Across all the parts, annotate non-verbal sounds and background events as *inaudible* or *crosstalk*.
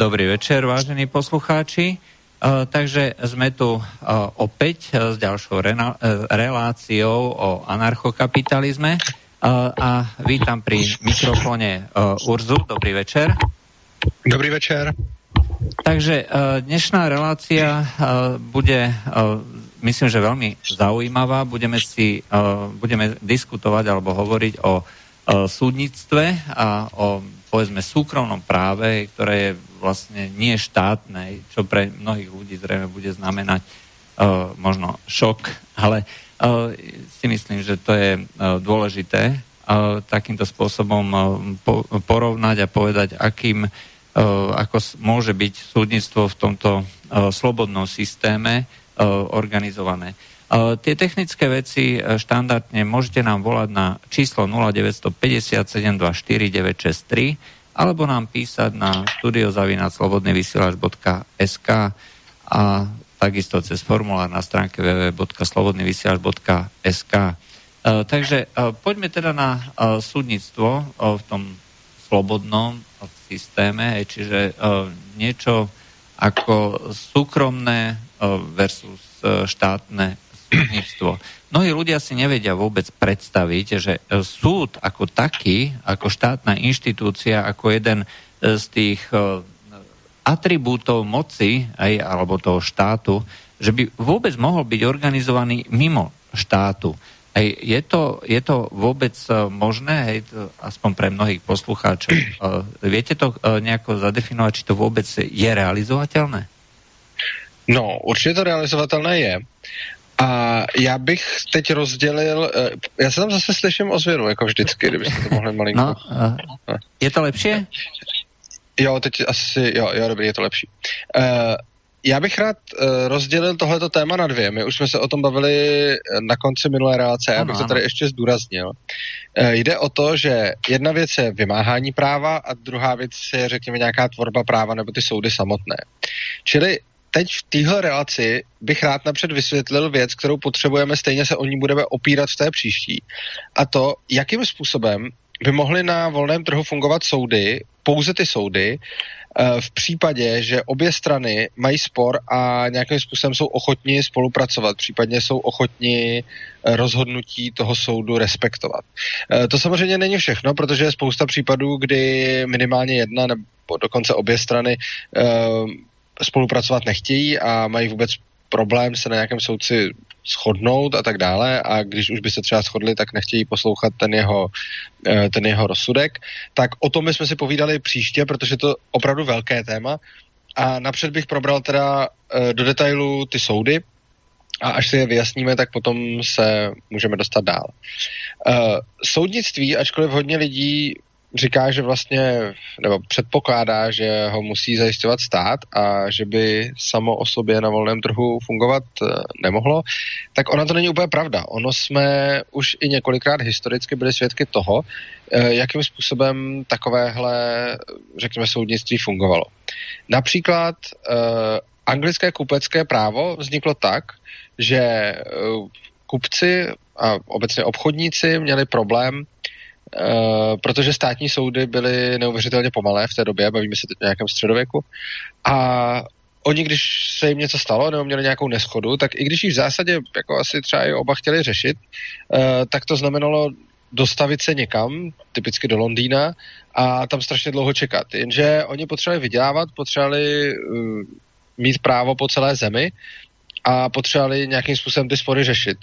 Dobrý večer, vážení poslucháči. Uh, takže sme tu uh, opäť uh, s ďalšou rena- reláciou o anarchokapitalizme a vítam pri mikrofóne uh, Urzu. Dobrý večer. Dobrý večer. Takže dnešná relácia bude, myslím, že veľmi zaujímavá. Budeme si budeme diskutovať alebo hovoriť o súdnictve a o povedzme súkromnom práve, ktoré je vlastne nie štátne, čo pre mnohých ľudí zrejme bude znamenať uh, možno šok, ale uh, si myslím, že to je uh, dôležité uh, takýmto spôsobom uh, po, porovnať a povedať, akým, uh, ako môže byť súdnictvo v tomto uh, slobodnom systéme uh, organizované. Tie technické veci štandardne môžete nám volať na číslo 0957 249 963 alebo nám písať na studiozavinaslobodnyvysielač.sk a takisto cez formulár na stránke www.slobodnyvysielač.sk. Uh, takže uh, poďme teda na uh, súdnictvo v tom slobodnom systéme, čiže niečo ako súkromné versus štátne súdnictvo. Mnohí ľudia si nevedia vôbec predstaviť, že súd ako taký, ako štátna inštitúcia, ako jeden z tých atribútov moci, aj, alebo toho štátu, že by vôbec mohol byť organizovaný mimo štátu. Aj, je, to, je to vôbec možné, hej, to, aspoň pre mnohých poslucháčov? Viete to nejako zadefinovať, či to vôbec je realizovateľné? No, určitě to realizovatelné je. A já bych teď rozdělil, eh, já se tam zase slyším ozvěnu, jako vždycky, kdybyste to mohli malinko. No, uh, je to lepší? Jo, teď asi, jo, jo, dobrý, je to lepší. Uh, já bych rád uh, rozdělil tohleto téma na dvě. My už jsme se o tom bavili na konci minulé relace, já bych to tady ještě zdůraznil. Uh, jde o to, že jedna věc je vymáhání práva a druhá věc je, řekněme, nějaká tvorba práva nebo ty soudy samotné. Čili teď v téhle relaci bych rád napřed vysvětlil věc, kterou potřebujeme, stejně se o ní budeme opírat v té příští. A to, jakým způsobem by mohly na volném trhu fungovat soudy, pouze ty soudy, eh, v případě, že obě strany mají spor a nějakým způsobem jsou ochotni spolupracovat, případně jsou ochotni eh, rozhodnutí toho soudu respektovat. Eh, to samozřejmě není všechno, protože je spousta případů, kdy minimálně jedna nebo dokonce obě strany spolupracovat nechtějí a mají vůbec problém se na nějakém soudci shodnout a tak dále a když už by se třeba shodli, tak nechtějí poslouchat ten jeho, eh, ten jeho rozsudek. Tak o tom jsme si povídali příště, protože to je opravdu velké téma a napřed bych probral teda eh, do detailu ty soudy a až si je vyjasníme, tak potom se můžeme dostat dál. Uh, soudnictví, ačkoliv hodně lidí říká, že vlastně, nebo předpokládá, že ho musí zajišťovat stát a že by samo o sobě na volném trhu fungovat eh, nemohlo, tak ona to není úplně pravda. Ono jsme už i několikrát historicky byli svědky toho, eh, jakým způsobem takovéhle, řekněme, soudnictví fungovalo. Například uh, anglické kupecké právo vzniklo tak, že kupci a obecně obchodníci měli problém Uh, protože státní soudy byly neuvěřitelně pomalé v té době, bavíme se o nějakém středověku, a oni, když se jim něco stalo, nebo měli nějakou neschodu, tak i když ji v zásadě jako asi třeba i oba chtěli řešit, uh, tak to znamenalo dostavit se někam, typicky do Londýna, a tam strašně dlouho čekat. Jenže oni potřebovali vydělávat, potřebovali uh, mít právo po celé zemi a potřebovali nějakým způsobem ty spory řešit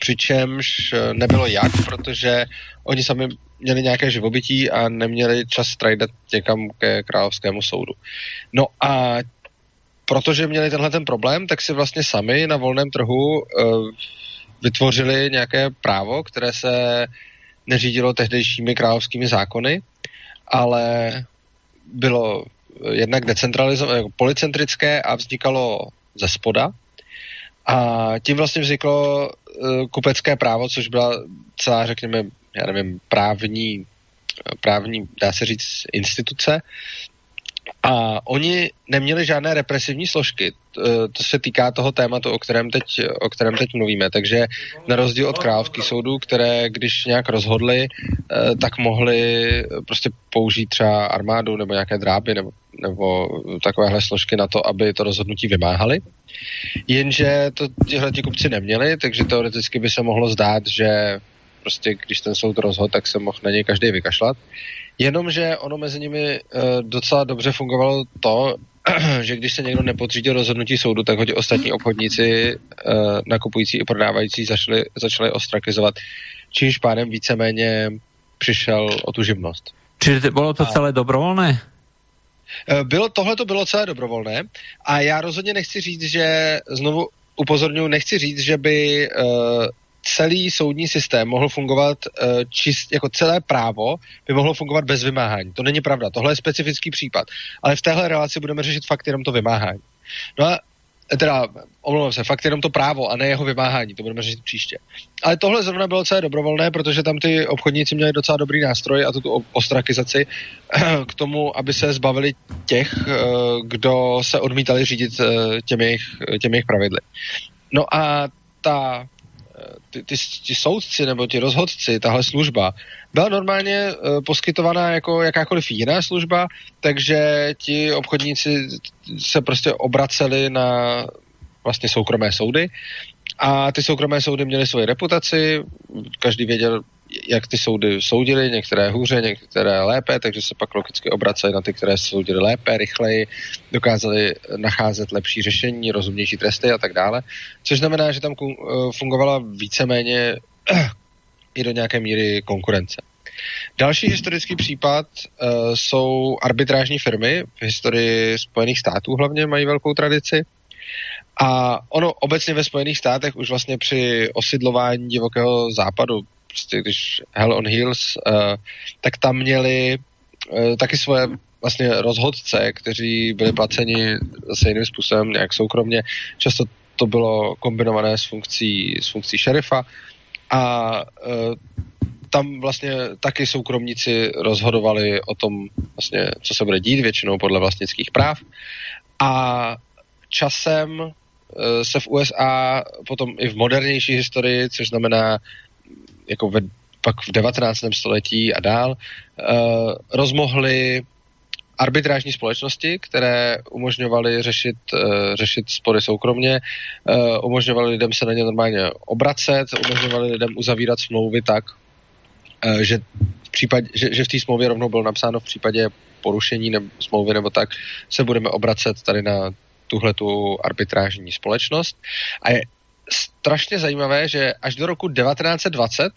přičemž eh, nebylo jak, protože oni sami měli nějaké živobytí a neměli čas strajdat někam ke královskému soudu. No a protože měli tenhle ten problém, tak si vlastně sami na volném trhu uh, vytvořili nějaké právo, které se neřídilo tehdejšími královskými zákony, ale bylo jednak decentralizované, policentrické a vznikalo ze spoda. A tím vlastně vzniklo uh, kupecké právo, což byla celá, řekněme, já nevím, právní, právní, dá se říct, instituce. A oni neměli žádné represivní složky. To se týká toho tématu, o kterém teď, o kterém teď mluvíme. Takže na rozdíl od královských soudů, které když nějak rozhodli, eh, tak mohli prostě použít třeba armádu nebo nějaké dráby nebo, nebo takovéhle složky na to, aby to rozhodnutí vymáhali. Jenže to tihle ti kupci neměli, takže teoreticky by se mohlo zdát, že prostě když ten soud rozhodl, tak se mohl na něj každý vykašlat. Jenomže ono mezi nimi uh, docela dobře fungovalo to, *clears throat* že když se někdo nepodřídil rozhodnutí soudu, tak ho ti ostatní obchodníci, uh, nakupující i prodávající, začali, začali ostrakizovat, čímž pádem víceméně přišel o tu živnost. Čiže bylo to celé dobrovolné? Eh, bylo, tohle to bylo celé dobrovolné a já rozhodně nechci říct, že znovu upozorňuji, nechci říct, že by uh, celý soudní systém mohl fungovat uh, čist, jako celé právo by mohlo fungovat bez vymáhání. To není pravda, tohle je specifický případ. Ale v téhle relaci budeme řešit fakt jenom to vymáhání. No a teda, omlouvám se, fakt jenom to právo a ne jeho vymáhání, to budeme řešit příště. Ale tohle zrovna bylo celé dobrovolné, protože tam ty obchodníci měli docela dobrý nástroj a tu, ostrakizaci k tomu, aby se zbavili těch, eh, kdo se odmítali řídit eh, těmi těmi jejich pravidly. No a ta ty, ty, ty soudci nebo ti rozhodci, tahle služba, byla normálně uh, poskytovaná jako jakákoliv jiná služba, takže ti obchodníci se prostě obraceli na vlastně soukromé soudy a ty soukromé soudy měly svoji reputaci, každý věděl, jak ty soudy soudily, některé hůře, některé lépe, takže se pak logicky obraceli na ty, které soudily lépe, rychleji, dokázali nacházet lepší řešení, rozumnější tresty a tak dále. Což znamená, že tam eh, fungovala víceméně *clears throat* i do nějaké míry konkurence. Další historický případ uh, jsou arbitrážní firmy. V historii Spojených států hlavně mají velkou tradici. A ono obecně ve Spojených státech už vlastně při osidlování divokého západu prostě když Hell on Heels, uh, tak tam měli uh, taky svoje vlastně rozhodce, kteří byli placeni zase jiným způsobem, nějak soukromně. Často to bylo kombinované s funkcí, s funkcí šerifa a uh, tam vlastně taky soukromníci rozhodovali o tom, vlastně, co se bude dít, většinou podle vlastnických práv. A časem se v USA potom i v modernější historii, což znamená jako ve, pak v 19. století a dál, uh, rozmohly arbitrážní společnosti, které umožňovaly řešit, uh, řešit spory soukromně, uh, umožňovaly lidem se na ně normálně obracet, umožňovaly lidem uzavírat smlouvy tak, uh, že v případě, že, že v té smlouvě rovnou bylo napsáno v případě porušení nebo smlouvy nebo tak, se budeme obracet tady na tuhle tu arbitrážní společnost. A je strašně zajímavé, že až do roku 1920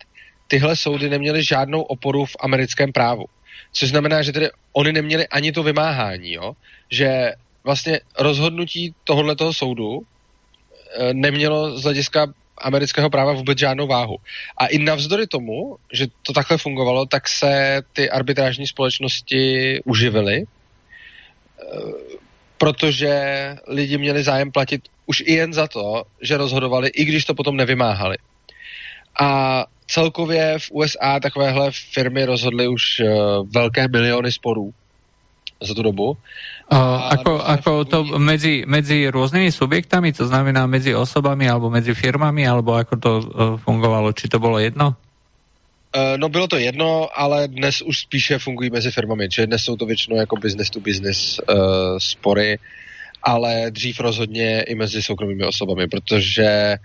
tyhle soudy neměly žádnou oporu v americkém právu. Což znamená, že tedy oni neměli ani to vymáhání, jo? že vlastně rozhodnutí tohoto soudu e, nemělo z hlediska amerického práva vůbec žádnou váhu. A i navzdory tomu, že to takhle fungovalo, tak se ty arbitrážní společnosti uživily, e, protože lidi měli zájem platit už i jen za to, že rozhodovali, i když to potom nevymáhali. A celkově v USA takovéhle firmy rozhodly už uh, velké miliony sporů za tu dobu. A, ako, ako to medzi, medzi rôznymi subjektami, to znamená medzi osobami alebo medzi firmami, alebo ako to uh, fungovalo? Či to bylo jedno? Uh, no bylo to jedno, ale dnes už spíše fungují mezi firmami, čiže dnes jsou to většinou jako business to business uh, spory, ale dřív rozhodně i mezi soukromými osobami, protože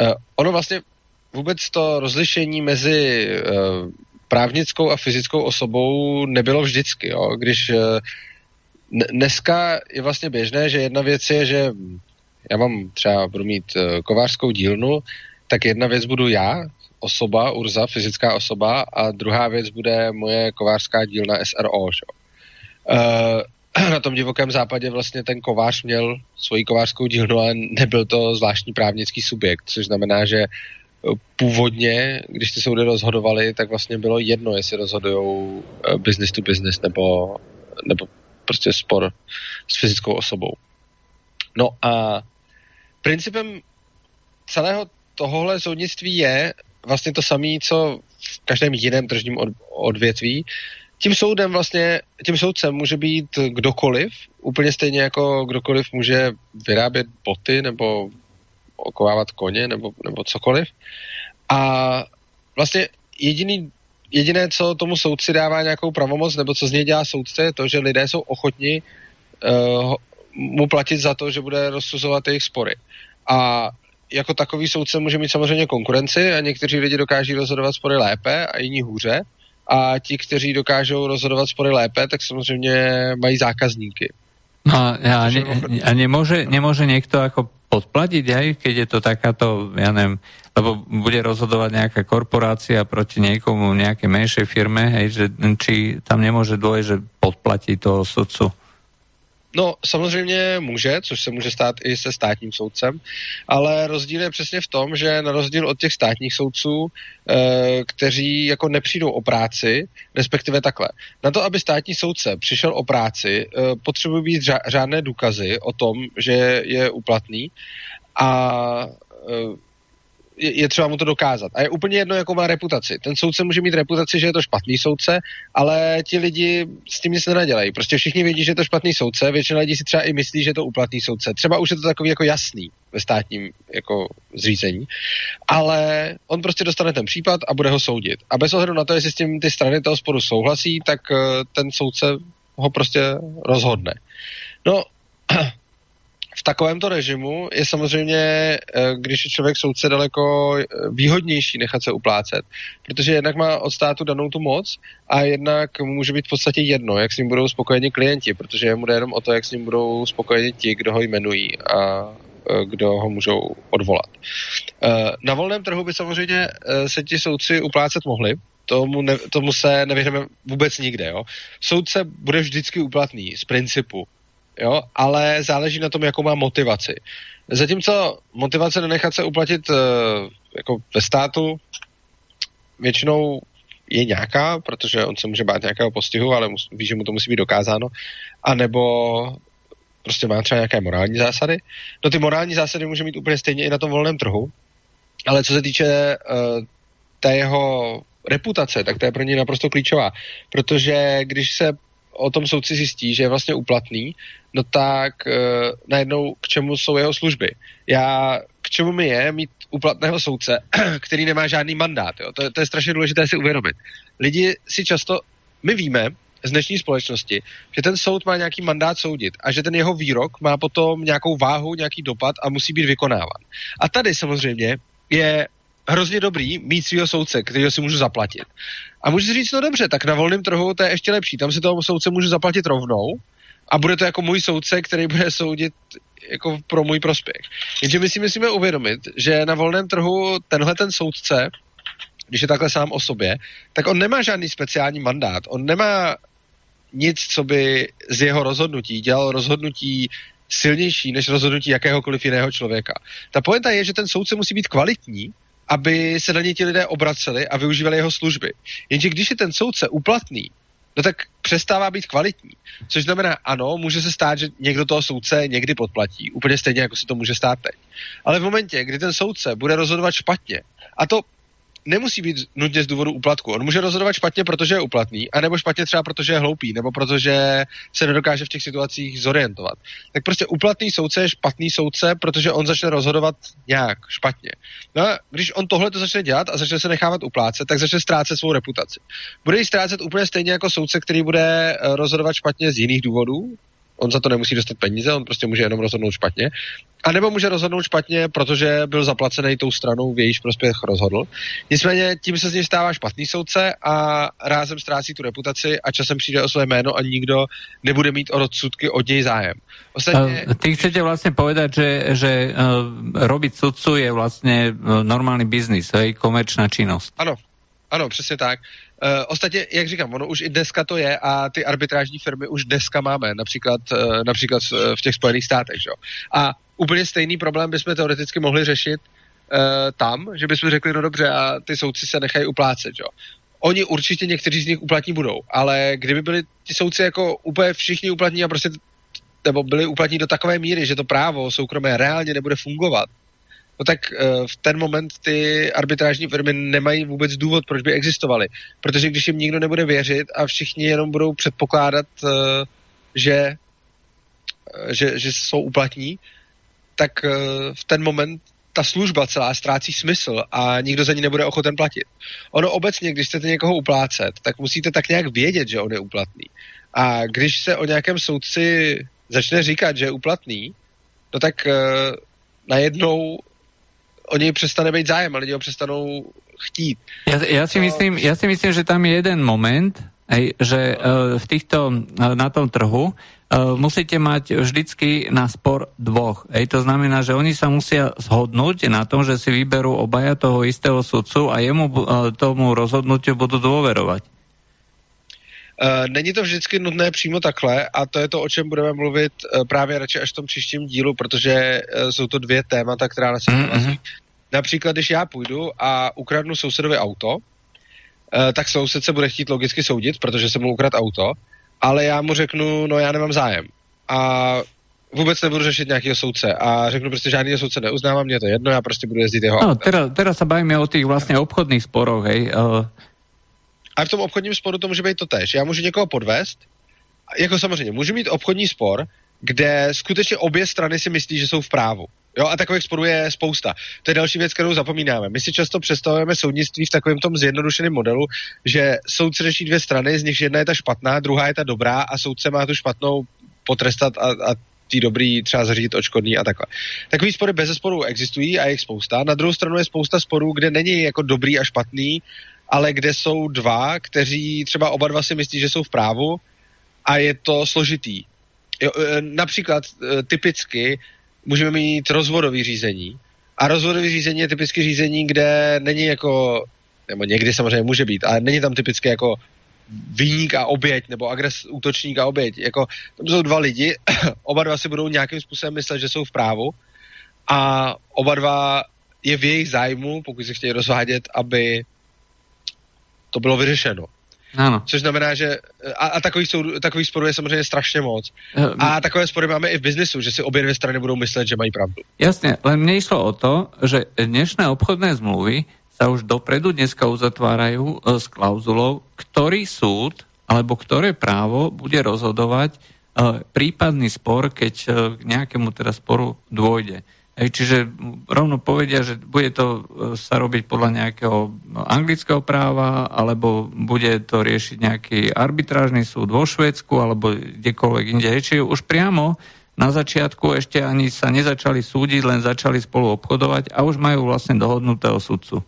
uh, ono vlastně vůbec to rozlišení mezi uh, právnickou a fyzickou osobou nebylo vždycky. Jo? Když uh, dneska je vlastně běžné, že jedna věc je, že já mám třeba budu mít uh, kovářskou dílnu, tak jedna věc budu já, osoba, Urza, fyzická osoba, a druhá věc bude moje kovářská dílna SRO. Že? Uh, *clears throat* na tom divokém západě vlastně ten kovář měl svoji kovářskou dílnu, ale nebyl to zvláštní právnický subjekt, což znamená, že původně, když ty soudy rozhodovaly, tak vlastně bylo jedno, jestli rozhodují eh, business to business nebo, nebo prostě spor s fyzickou osobou. No a principem celého tohohle soudnictví je vlastně to samé, co v každém jiném tržním odvětví, tím soudem vlastně, tím soudcem může být kdokoliv, úplně stejně jako kdokoliv může vyrábět boty nebo okovávat koně nebo, nebo cokoliv. A vlastně jediný, jediné, co tomu soudci dává nějakou pravomoc, nebo co z něj dělá soudce, je to, že lidé jsou ochotni uh, mu platit za to, že bude rozsuzovat jejich spory. A jako takový soudce může mít samozřejmě konkurenci a někteří lidi dokáží rozhodovat spory lépe a jiní hůře. A ti, kteří dokážou rozhodovat spory lépe, tak samozřejmě mají zákazníky. No a, ne, a nemôže, nemôže niekto ako podplatiť aj, keď je to takáto, ja neviem, lebo bude rozhodovať nejaká korporácia proti niekomu, nejakej menšej firme, hej, že či tam nemôže dôjsť, že podplatí toho sudcu. No, samozřejmě může, což se může stát i se státním soudcem, ale rozdíl je přesně v tom, že na rozdíl od těch státních soudců, e, kteří jako nepřijdou o práci, respektive takhle. Na to, aby státní soudce přišel o práci, e, potřebují být řádné důkazy o tom, že je uplatný a e, je, třeba mu to dokázat. A je úplně jedno, jakou má reputaci. Ten soudce může mít reputaci, že je to špatný soudce, ale ti lidi s tím nic nenadělají. Prostě všichni vědí, že je to špatný soudce, většina lidí si třeba i myslí, že je to úplatný soudce. Třeba už je to takový jako jasný ve státním jako zřízení, ale on prostě dostane ten případ a bude ho soudit. A bez ohledu na to, jestli s tím ty strany toho sporu souhlasí, tak uh, ten soudce ho prostě rozhodne. No, *clears throat* v takovémto režimu je samozřejmě, eh, když je člověk soudce, daleko eh, výhodnější nechat se uplácet, protože jednak má od státu danou tu moc a jednak může být v podstatě jedno, jak s ním budou spokojeni klienti, protože mu jde jenom o to, jak s ním budou spokojeni ti, kdo ho jmenují a eh, kdo ho můžou odvolat. Na volném trhu by samozřejmě se ti soudci uplácet mohli, tomu, ne, tomu se nevyhneme vůbec nikde. Jo? Soudce bude vždycky úplatný z principu jo, ale záleží na tom, jakou má motivaci. Zatímco motivace nenechat se uplatit uh, jako ve státu většinou je nějaká, protože on se může bát nějakého postihu, ale mus, ví, že mu to musí být dokázáno, anebo prostě má třeba nějaké morální zásady. No ty morální zásady může mít úplně stejně i na tom volném trhu, ale co se týče uh, té jeho reputace, tak to je pro něj naprosto klíčová, protože když se o tom soudci zjistí, že je vlastně uplatný, no tak e, najednou k čemu jsou jeho služby. Já, k čemu mi je mít uplatného soudce, *clears throat* který nemá žádný mandát. Jo? To, to je strašně důležité si uvědomit. Lidi si často, my víme z dnešní společnosti, že ten soud má nějaký mandát soudit a že ten jeho výrok má potom nějakou váhu, nějaký dopad a musí být vykonáván. A tady samozřejmě je hrozně dobrý mít svého soudce, kterého si můžu zaplatit. A můžu říct, no dobře, tak na volném trhu to je ještě lepší. Tam si toho soudce můžu zaplatit rovnou a bude to jako můj soudce, který bude soudit jako pro můj prospěch. Jenže my si musíme uvědomit, že na volném trhu tenhle ten soudce, když je takhle sám o sobě, tak on nemá žádný speciální mandát. On nemá nic, co by z jeho rozhodnutí dělal rozhodnutí silnější než rozhodnutí jakéhokoliv jiného člověka. Ta poenta je, že ten soudce musí být kvalitní aby se na ně ti lidé obraceli a využívali jeho služby. Jenže když je ten soudce uplatný, no tak přestává být kvalitní. Což znamená, ano, může se stát, že někdo toho soudce někdy podplatí, úplně stejně, jako se to může stát teď. Ale v momentě, kdy ten soudce bude rozhodovat špatně, a to nemusí být nutně z důvodu úplatku. On může rozhodovat špatně, protože je uplatný, anebo špatně třeba protože je hloupý, nebo protože se nedokáže v těch situacích zorientovat. Tak prostě uplatný soudce je špatný soudce, protože on začne rozhodovat nějak špatně. No a když on tohle to začne dělat a začne se nechávat uplácet, tak začne ztrácet svou reputaci. Bude ji ztrácet úplně stejně jako soudce, který bude eh, rozhodovat špatně z jiných důvodů, on za to nemusí dostat peníze, on prostě může jenom rozhodnout špatně. A nebo může rozhodnout špatně, protože byl zaplacený tou stranou, v jejíž prospěch rozhodl. Nicméně tím se z něj stává špatný soudce a rázem ztrácí tu reputaci a časem přijde o své jméno a nikdo nebude mít o rozsudky od něj zájem. Ostatně... Ty chcete vlastně povedat, že, že uh, robiť sudcu je vlastně uh, normální biznis, hej, komerčná činnost. Ano, ano, přesně tak. Uh, ostatně, jak říkám, ono už i dneska to je a ty arbitrážní firmy už dneska máme, například, uh, například v těch Spojených státech. Že? A úplně stejný problém bychom teoreticky mohli řešit uh, tam, že bychom řekli, no dobře, a ty soudci se nechají uplácet. Že? Oni určitě někteří z nich uplatní budou, ale kdyby byli ti soudci jako úplně všichni uplatní a prostě nebo byli uplatní do takové míry, že to právo soukromé reálně nebude fungovat, no tak uh, v ten moment ty arbitrážní firmy nemají vůbec důvod, proč by existovaly. Protože když jim nikdo nebude věřit a všichni jenom budou předpokládat, uh, že, uh, že, že jsou uplatní, tak v ten moment ta služba celá ztrácí smysl a nikdo za ní nebude ochoten platit. Ono obecně, když chcete někoho uplácet, tak musíte tak nějak vědět, že on je uplatný. A když se o nějakém soudci začne říkat, že je uplatný, no tak uh, najednou o něj přestane být zájem a lidi ho přestanou chtít. Já, já, si, myslím, já si myslím, že tam je jeden moment, hej, že uh, v týchto, uh, na tom trhu uh, musíte mať vždycky na spor dvoch. Hej, to znamená, že oni sa musia zhodnúť na tom, že si vyberú obaja toho istého sudcu a jemu uh, tomu rozhodnutiu budú dôverovať. Uh, není to vždycky nutné přímo takhle a to je to, o čem budeme mluvit uh, právě radši až v tom příštím dílu, protože uh, jsou to dvě témata, která na sebe mm-hmm. Například, když já půjdu a ukradnu sousedovi auto, tak soused se bude chtít logicky soudit, protože se mu ukrad auto, ale já mu řeknu, no já nemám zájem. A vůbec nebudu řešit nějakého soudce a řeknu prostě žádného soudce neuznávám, mě to jedno, já prostě budu jezdit jeho no, teraz, teraz se bavíme o těch vlastně obchodných sporoch, hej. Uh, a v tom obchodním sporu to může být to tež. Já můžu někoho podvést, jako samozřejmě, můžu mít obchodní spor, kde skutečně obě strany si myslí, že jsou v právu. Jo, a takových sporů je spousta. To je další věc, kterou zapomínáme. My si často představujeme soudnictví v takovém tom zjednodušeném modelu, že soudce řeší dvě strany, z nich jedna je ta špatná, druhá je ta dobrá a soudce má tu špatnou potrestat a, a tý dobrý třeba zařídit očkodný a takhle. Takový spory bez sporu existují a je jich spousta. Na druhou stranu je spousta sporů, kde není jako dobrý a špatný, ale kde jsou dva, kteří třeba oba dva si myslí, že jsou v právu a je to složitý. Jo, e, například e, typicky můžeme mít rozvodový řízení a rozvodový řízení je typicky řízení, kde není jako, nebo někdy samozřejmě může být, ale není tam typicky jako výnik a oběť, nebo agres, útočník a oběť. Jako, tam jsou dva lidi, *coughs* oba dva si budou nějakým způsobem myslet, že jsou v právu a oba dva je v jejich zájmu, pokud se chtějí rozvádět, aby to bylo vyřešeno. Ano. Což znamená, že a, a takových, jsou, takových sporů je samozřejmě strašně moc. Eh, a takové spory máme i v biznisu, že si obě dvě strany budou myslet, že mají pravdu. Jasně, ale mně šlo o to, že dnešné obchodné zmluvy sa už dopredu dneska uzatvárajú eh, s klauzulou, ktorý súd alebo ktoré právo bude rozhodovať uh, prípadný spor, keď k nejakému teda sporu dôjde. Hej, čiže rovno povedia, že bude to e, sa robiť podľa nejakého no, anglického práva, alebo bude to riešiť nejaký arbitrážny súd vo Švedsku, alebo kdekoľvek inde. Hej, čiže už priamo na začiatku ešte ani sa nezačali súdiť, len začali spolu obchodovať a už majú vlastne dohodnutého sudcu.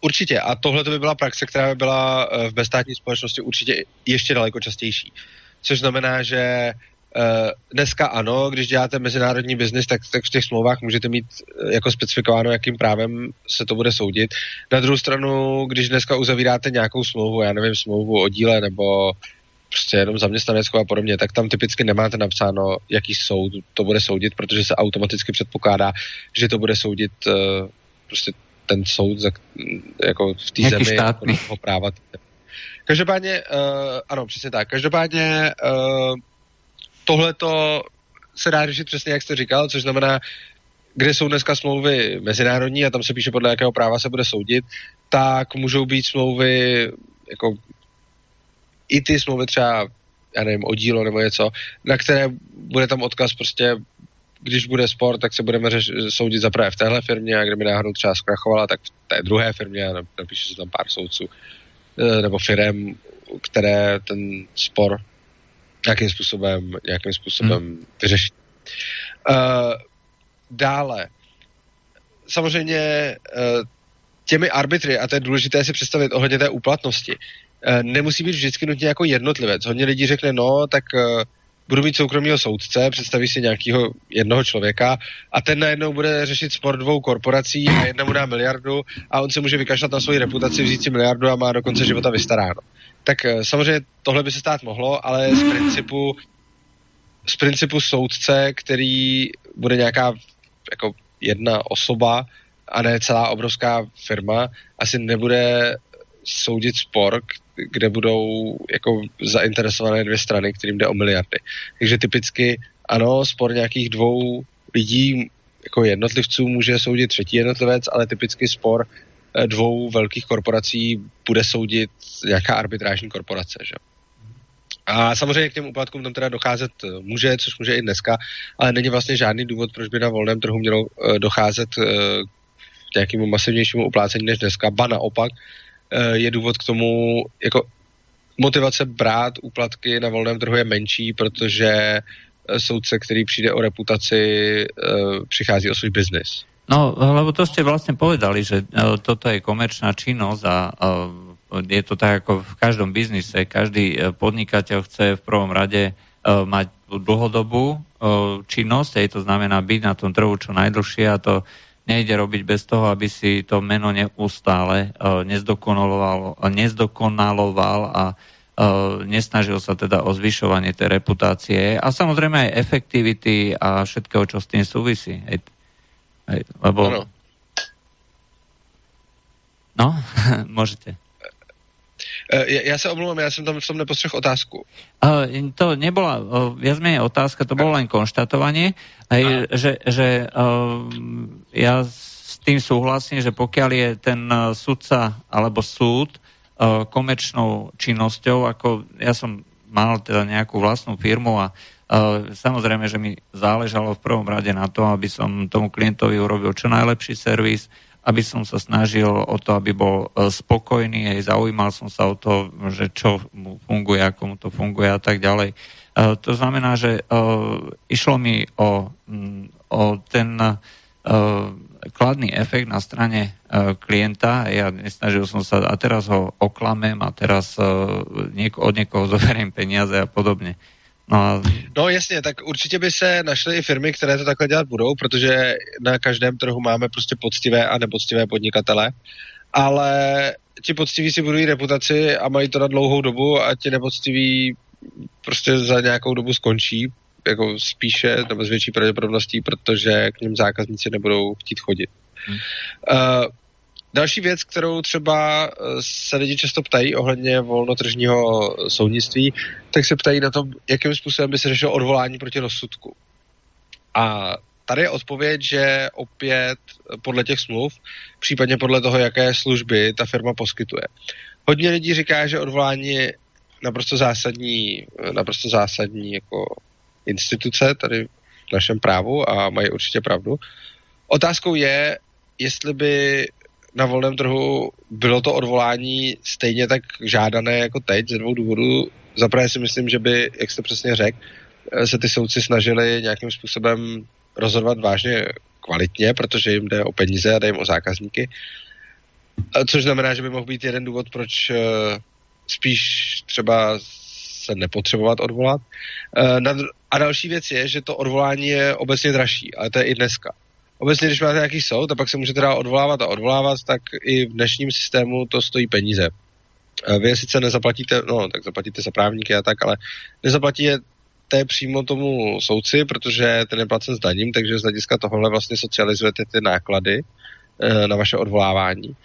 Určitě. A tohle by byla praxe, která by byla e, v bezstátní společnosti určitě ještě daleko častější. Což znamená, že dneska ano, když děláte mezinárodní biznis, tak, tak v těch smlouvách můžete mít uh, jako specifikováno, jakým právem se to bude soudit. Na druhou stranu, když dneska uzavíráte nějakou smlouvu, já nevím, smlouvu o díle nebo prostě jenom zaměstnaneckou a podobně, tak tam typicky nemáte napsáno, jaký soud to bude soudit, protože se automaticky předpokládá, že to bude soudit uh, prostě ten soud za, jako v té zemi toho práva. Každopádně, uh, ano, přesně tak. Každopádně uh, tohle to se dá řešit přesně, jak jste říkal, což znamená, kde jsou dneska smlouvy mezinárodní a tam se píše, podle jakého práva se bude soudit, tak můžou být smlouvy jako i ty smlouvy třeba, já nevím, o dílo nebo něco, na které bude tam odkaz prostě, když bude sport, tak se budeme řeš, soudit za v téhle firmě a kdyby náhodou třeba zkrachovala, tak v té druhé firmě a napíše se tam pár soudců eh, nebo firm, které ten spor nějakým způsobem, nějakým způsobem hmm. vyřešit. Uh, dále, samozřejmě uh, těmi arbitry, a to je důležité si představit ohledně té úplatnosti, uh, nemusí být vždycky nutně jako jednotlivec. Hodně lidí řekne, no, tak uh, budu mít soukromého soudce, představí si nějakého jednoho člověka a ten najednou bude řešit spor dvou korporací a jedna mu dá miliardu a on se může vykašlat na svoji reputaci, vzít si miliardu a má do konce života vystaráno tak eh, samozřejmě tohle by se stát mohlo, ale z principu z principu soudce, který bude nějaká jako jedna osoba a ne celá obrovská firma, asi nebude soudit spor, kde budou jako zainteresované dvě strany, kterým jde o miliardy. Takže typicky ano, spor nějakých dvou lidí jako jednotlivců může soudit třetí jednotlivec, ale typicky spor dvou velkých korporací bude soudit nějaká arbitrážní korporace. Že? A samozřejmě k těm úplatkům tam teda docházet může, což může i dneska, ale není vlastně žádný důvod, proč by na volném trhu mělo docházet k nějakému masivnějšímu uplácení než dneska. Ba naopak, je důvod k tomu, jako motivace brát úplatky na volném trhu je menší, protože eh, soudce, který přijde o reputaci, eh, přichází o svůj biznis. No, lebo to ste vlastne povedali, že eh, toto je komerčná činnosť a je to tak ako v každom biznise. Každý podnikateľ chce v prvom rade mať dlhodobú činnosť, aj to znamená byť na tom trhu čo najdlhšie a to nejde robiť bez toho, aby si to meno neustále nezdokonaloval, nezdokonaloval a nesnažil sa teda o zvyšovanie tej reputácie a samozrejme aj efektivity a všetkého, čo s tým súvisí. Hej, hej, lebo... Ano. No, *laughs* môžete. E, já se omlouvám, já jsem tam v tom nepostřeh otázku. Uh, to nebola uh, viac menej otázka, to bolo len konštatovanie, aj, že, že uh, ja s tým súhlasím, že pokiaľ je ten sudca alebo súd uh, komerčnou činnosťou, ako ja som mal teda nejakú vlastnú firmu a uh, samozrejme, že mi záležalo v prvom rade na to, aby som tomu klientovi urobil čo najlepší servis, aby som sa snažil o to, aby bol e, spokojný, aj zaujímal som sa o to, že čo mu funguje, ako mu to funguje a tak ďalej. E, to znamená, že išlo mi o, o ten kladný efekt na strane klienta. Ja nesnažil som sa a teraz ho oklamem a teraz od niekoho *laughs* zoberiem peniaze a podobne. No, no jasně, tak určitě by se našly i firmy, které to takhle dělat budou, protože na každém trhu máme prostě poctivé a nepoctivé podnikatele, ale ti poctiví si budují reputaci a mají to na dlouhou dobu a ti nepoctiví prostě za nějakou dobu skončí, jako spíše nebo s větší pravděpodobností, protože k něm zákazníci nebudou chtít chodit. Hmm. Uh, Další věc, kterou třeba eh, se lidi často ptají ohledně volnotržního soudnictví, tak se ptají na tom, jakým způsobem by se řešilo odvolání proti rozsudku. A tady je odpověď, že opět podle těch smluv, případně podle toho, jaké služby ta firma poskytuje. Hodně lidí říká, že odvolání je naprosto zásadní, naprosto zásadní jako instituce tady v našem právu a mají určitě pravdu. Otázkou je, jestli by na volném trhu bylo to odvolání stejně tak žádané jako teď ze dvou důvodů. Zaprvé si myslím, že by, jak jste přesně řekl, se ty soudci snažili nějakým způsobem rozhodovat vážně kvalitně, protože jim jde o peníze a jde jim o zákazníky. Což znamená, že by mohl být jeden důvod, proč eh, spíš třeba se nepotřebovat odvolat. Eh, a další věc je, že to odvolání je obecně dražší, ale to je i dneska obecně, když máte nějaký soud a pak se můžete dál odvolávat a odvolávat, tak i v dnešním systému to stojí peníze. Vy sice nezaplatíte, no tak zaplatíte za právníky a tak, ale nezaplatíte přímo tomu soudci, protože ten je placen s daním, takže z hlediska tohohle vlastně socializujete ty náklady e, na vaše odvolávání.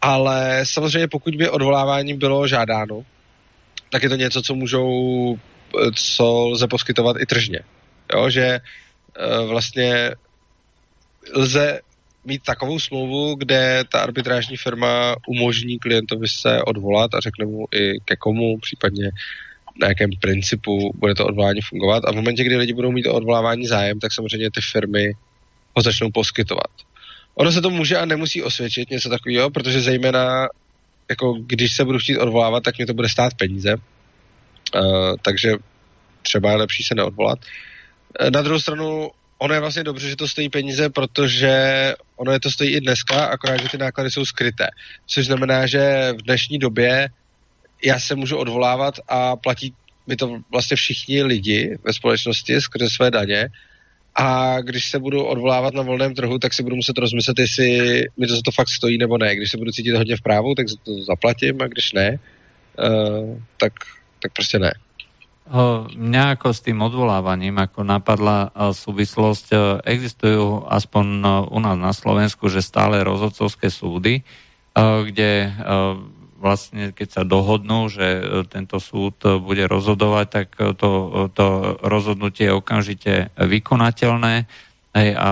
Ale samozřejmě pokud by odvolávání bylo žádáno, tak je to něco, co můžou, e, co lze poskytovat i tržně. Jo, že e, vlastně lze mít takovou smlouvu, kde ta arbitrážní firma umožní klientovi se odvolat a řekne mu i ke komu, případně na jakém principu bude to odvolání fungovat. A v momentě, kdy lidi budou mít o odvolávání zájem, tak samozřejmě ty firmy ho začnou poskytovat. Ono se to může a nemusí osvědčit něco takového, protože zejména jako když se budu chtít odvolávat, tak mě to bude stát peníze. Uh, takže třeba je lepší se neodvolat. Uh, na druhou stranu ono je vlastně dobře, že to stojí peníze, protože ono je to stojí i dneska, akorát, že ty náklady jsou skryté. Což znamená, že v dnešní době já se můžu odvolávat a platí mi to vlastně všichni lidi ve společnosti skrze své daně. A když se budu odvolávat na volném trhu, tak si budu muset rozmyslet, jestli mi to za to fakt stojí nebo ne. Když se budu cítit hodně v právu, tak to zaplatím a když ne, uh, tak, tak prostě ne. Mňa ako s tým odvolávaním, ako napadla súvislosť, existujú aspoň u nás na Slovensku, že stále rozhodcovské súdy, kde vlastne keď sa dohodnú, že e, tento súd bude rozhodovať, tak to, to rozhodnutie je okamžite vykonateľné. Hej, a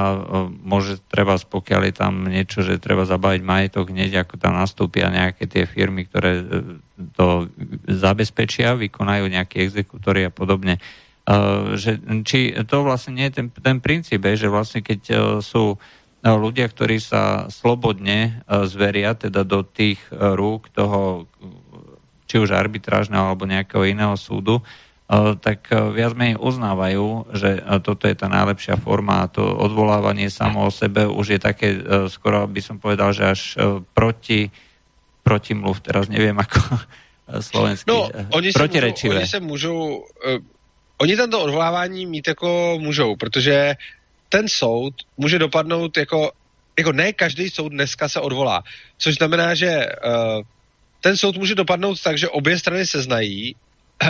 môže treba, pokiaľ je tam niečo, že treba zabaviť majetok hneď, ako tam nastúpia nejaké tie firmy, ktoré to zabezpečia, vykonajú nejaké exekútory a podobne. Že, či to vlastne nie je ten, ten princíp, že vlastne keď sú ľudia, ktorí sa slobodne zveria teda do tých rúk toho či už arbitrážneho alebo nejakého iného súdu, tak viac menej uznávajú, že toto je tá najlepšia forma a to odvolávanie samo o sebe už je také, skoro by som povedal, že až proti, proti mluv, teraz neviem ako slovenský, no, oni protirečivé. Můžou, oni se můžou, uh, oni tento odvolávání mít jako můžou, protože ten soud může dopadnout jako, jako ne každý soud dneska se odvolá, což znamená, že uh, ten soud může dopadnout tak, že obě strany se znají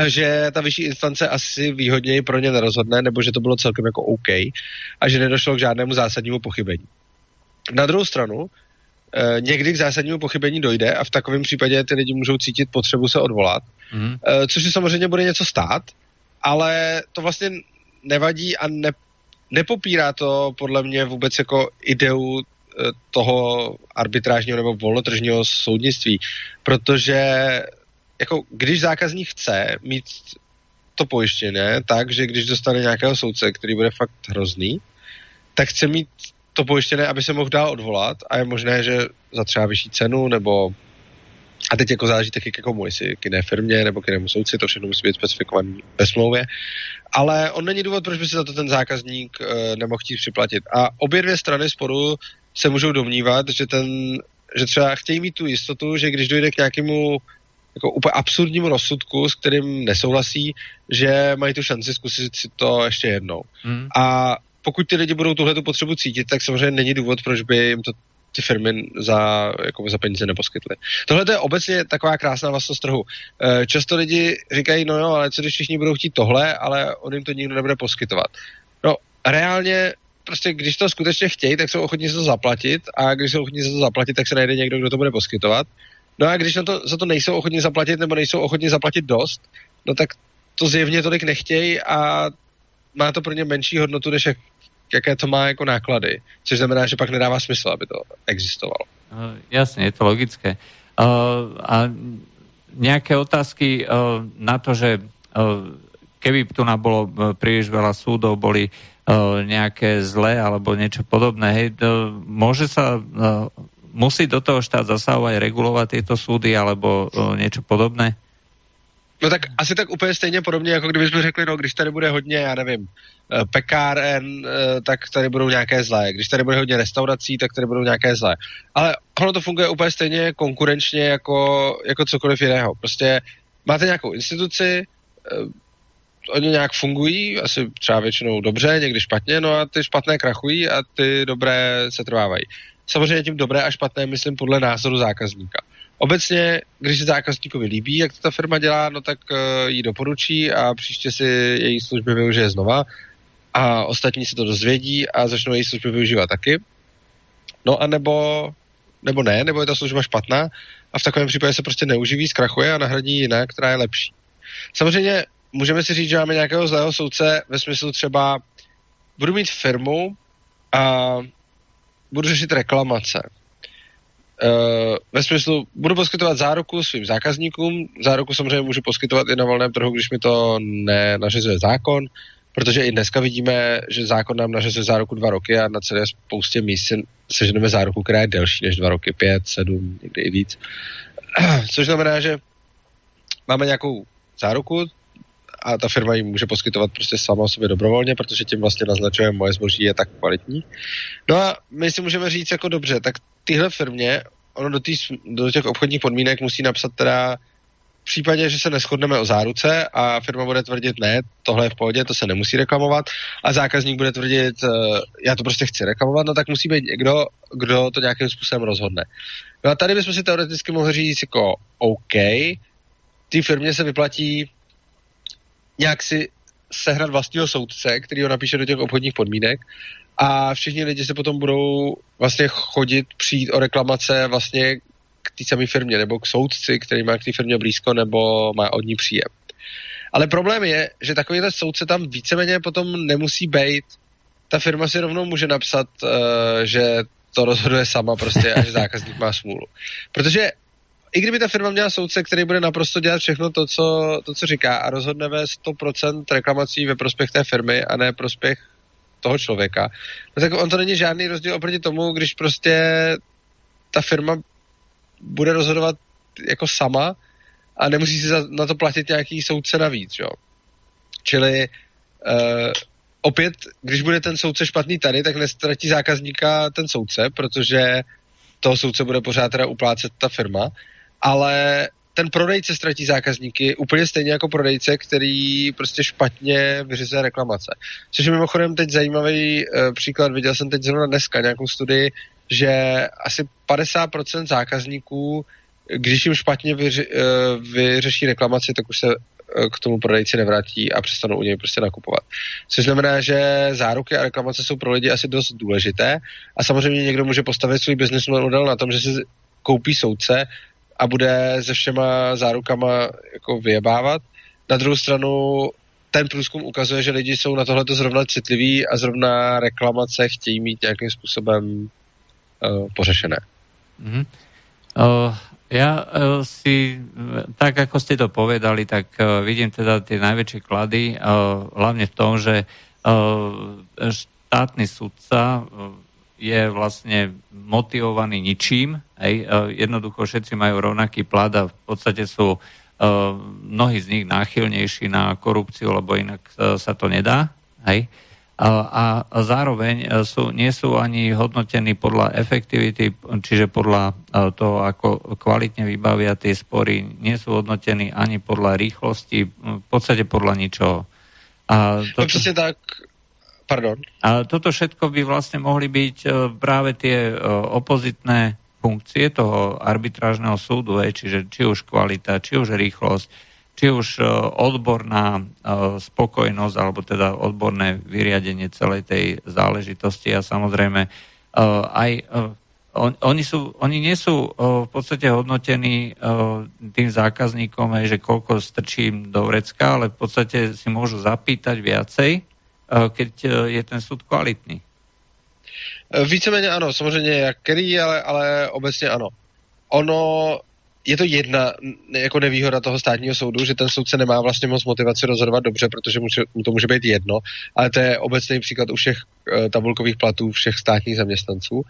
že ta vyšší instance asi výhodněji pro ně nerozhodne, nebo že to bylo celkem jako OK a že nedošlo k žádnému zásadnímu pochybení. Na druhou stranu, eh, někdy k zásadnímu pochybení dojde a v takovém případě ty lidi můžou cítit potřebu se odvolat, mm. což si samozřejmě bude něco stát, ale to vlastně nevadí a ne, nepopírá to podle mě vůbec jako ideu eh, toho arbitrážního nebo volnotržního soudnictví, protože jako když zákazník chce mít to pojištěné tak, že když dostane nějakého soudce, který bude fakt hrozný, tak chce mít to pojištěné, aby se mohl dál odvolat a je možné, že za třeba vyšší cenu nebo a teď jako záleží taky k komu, jestli k jiné firmě nebo k jinému soudci, to všechno musí být specifikované ve smlouvě. Ale on není důvod, proč by si za to ten zákazník e, nemohl chtít připlatit. A obě dvě strany sporu se můžou domnívat, že ten že třeba chtějí mít tu jistotu, že když dojde k nějakému jako úplně absurdním rozsudku, s kterým nesouhlasí, že mají tu šanci zkusit si to ještě jednou. Mm. A pokud ty lidi budou tuhletu potřebu cítit, tak samozřejmě není důvod, proč by jim to ty firmy za, jako za peníze neposkytly. Tohle je obecně taková krásná vlastnost trhu. Eh, často lidi říkají, no jo, ale co když všichni budou chtít tohle, ale on jim to nikdo nebude poskytovat. No, reálně prostě když to skutečně chtějí, tak jsou ochotní se to zaplatit a když jsou ochotní se to zaplatit, tak se najde někdo, kdo to bude poskytovat. No a když na to, za to nejsou ochotní zaplatit nebo nejsou ochotní zaplatit dost, no tak to zjevně tolik nechtějí a má to pro ně menší hodnotu, než jak, jaké to má jako náklady. Což znamená, že pak nedává smysl, aby to existovalo. Uh, jasně, je to logické. Uh, a nějaké otázky uh, na to, že uh, keby tu na bolo príliš veľa súdov, boli uh, nejaké zlé alebo niečo podobné, hej, uh, môže sa uh, musí do toho štát zasahovať, regulovat tyto súdy alebo uh, něco podobné? No tak asi tak úplně stejně podobně, jako kdybychom řekli, no když tady bude hodně, já nevím, pekáren, e, tak tady budou nějaké zlé. Když tady bude hodně restaurací, tak tady budou nějaké zlé. Ale ono to funguje úplně stejně konkurenčně jako, jako cokoliv jiného. Prostě máte nějakou instituci, oni nějak fungují, asi třeba většinou dobře, někdy špatně, no a ty špatné krachují a ty dobré se trvávají. Samozřejmě tím dobré a špatné myslím podle názoru zákazníka. Obecně, když se zákazníkovi líbí, jak to ta firma dělá, no tak uh, ji doporučí a příště si její služby využije znova a ostatní se to dozvědí a začnou její služby využívat taky. No a nebo, nebo ne, nebo je ta služba špatná a v takovém případě se prostě neuživí, zkrachuje a nahradí jiná, která je lepší. Samozřejmě můžeme si říct, že máme nějakého zlého soudce ve smyslu třeba budu mít firmu a budu řešit reklamace. Uh, ve smyslu, budu poskytovat záruku svým zákazníkům, záruku samozřejmě můžu poskytovat i na volném trhu, když mi to nenařizuje zákon, protože i dneska vidíme, že zákon nám nařizuje záruku dva roky a na celé spoustě míst seženeme záruku, která je delší než dva roky, pět, sedm, někdy i víc. *clears throat* Což znamená, že máme nějakou záruku, a ta firma jim může poskytovat prostě sama o sobě dobrovolně, protože tím vlastně naznačuje, moje zboží je tak kvalitní. No a my si můžeme říct jako dobře, tak tyhle firmě, ono do, tý, do těch obchodních podmínek musí napsat teda případě, že se neschodneme o záruce a firma bude tvrdit ne, tohle je v pohodě, to se nemusí reklamovat a zákazník bude tvrdit, eh, já to prostě chci reklamovat, no tak musí být někdo, kdo to nějakým způsobem rozhodne. No a tady bychom si teoreticky mohli říct jako OK, té firmě se vyplatí nějak si sehnat vlastního soudce, který ho napíše do těch obchodních podmínek a všichni lidi se potom budou vlastně chodit, přijít o reklamace vlastně té samé firmě nebo k soudci, který má k té firmě blízko nebo má od ní příjem. Ale problém je, že takovýhle soudce tam víceméně potom nemusí být, ta firma si rovnou může napsat, uh, že to rozhoduje sama prostě a že *laughs* zákazník má smůlu. Protože i kdyby ta firma měla soudce, který bude naprosto dělat všechno to, co, to, co říká a rozhodne ve 100% reklamací ve prospěch té firmy a ne prospěch toho člověka, no tak on to není žádný rozdíl oproti tomu, když prostě ta firma bude rozhodovat jako sama a nemusí si za, na to platit nějaký soudce navíc, jo. Čili uh, opět, když bude ten soudce špatný tady, tak nestratí zákazníka ten soudce, protože toho soudce bude pořád teda uplácet ta firma, ale ten prodejce ztratí zákazníky úplně stejně jako prodejce, který prostě špatně vyřizuje reklamace. Což je mimochodem teď zajímavý uh, příklad, viděl jsem teď zrovna dneska nějakou studii, že asi 50% zákazníků, když jim špatně vyři, uh, vyřeší reklamaci, tak už se Eh, k tomu prodejci nevrátí a přestanou u něj prostě nakupovat. Což znamená, že záruky a reklamace jsou pro lidi asi dost důležité a samozřejmě někdo může postavit svůj business model na tom, že si koupí soudce a bude se všema zárukama jako vyjebávat. Na druhou stranu ten průzkum ukazuje, že lidi jsou na tohle zrovna citliví a zrovna reklamace chtějí mít nějakým způsobem pořešené. Mm-hmm. Uh, ja uh, si, tak ako ste to povedali, tak uh, vidím teda tie najväčšie klady, uh, hlavne v tom, že uh, štátny sudca je vlastne motivovaný ničím. Hej, uh, jednoducho všetci majú rovnaký plat a v podstate sú uh, mnohí z nich náchylnejší na korupciu, lebo inak uh, sa to nedá. Hej. Uh, a, a zároveň e, sú, nie sú ani hodnotení podľa efektivity, čiže podľa e, toho, ako kvalitne vybavia tie spory, nie sú hodnotení ani podľa rýchlosti, v podstate podľa ničoho. A no, toto, no tak, pardon. A toto všetko by vlastne mohli byť e, práve tie opozitné funkcie toho arbitrážneho súdu, čiže či už kvalita, či už rýchlosť, či už e, odborná e, spokojnosť, alebo teda odborné vyriadenie celej tej záležitosti a samozrejme e, aj on, oni, sú, oni nie sú v podstate hodnotení tým zákazníkom, že koľko strčím do vrecka, ale v podstate si môžu zapýtať viacej, keď je ten súd kvalitný. Víceméně ano, samozřejmě jak který, ale, ale obecně ano. Ono je to jedna jako nevýhoda toho státního soudu, že ten soudce nemá vlastně moc motivaci rozhodovat dobře, protože mu, mu to může být jedno, ale to je obecný příklad u všech uh, tabulkových platů všech státních zaměstnanců.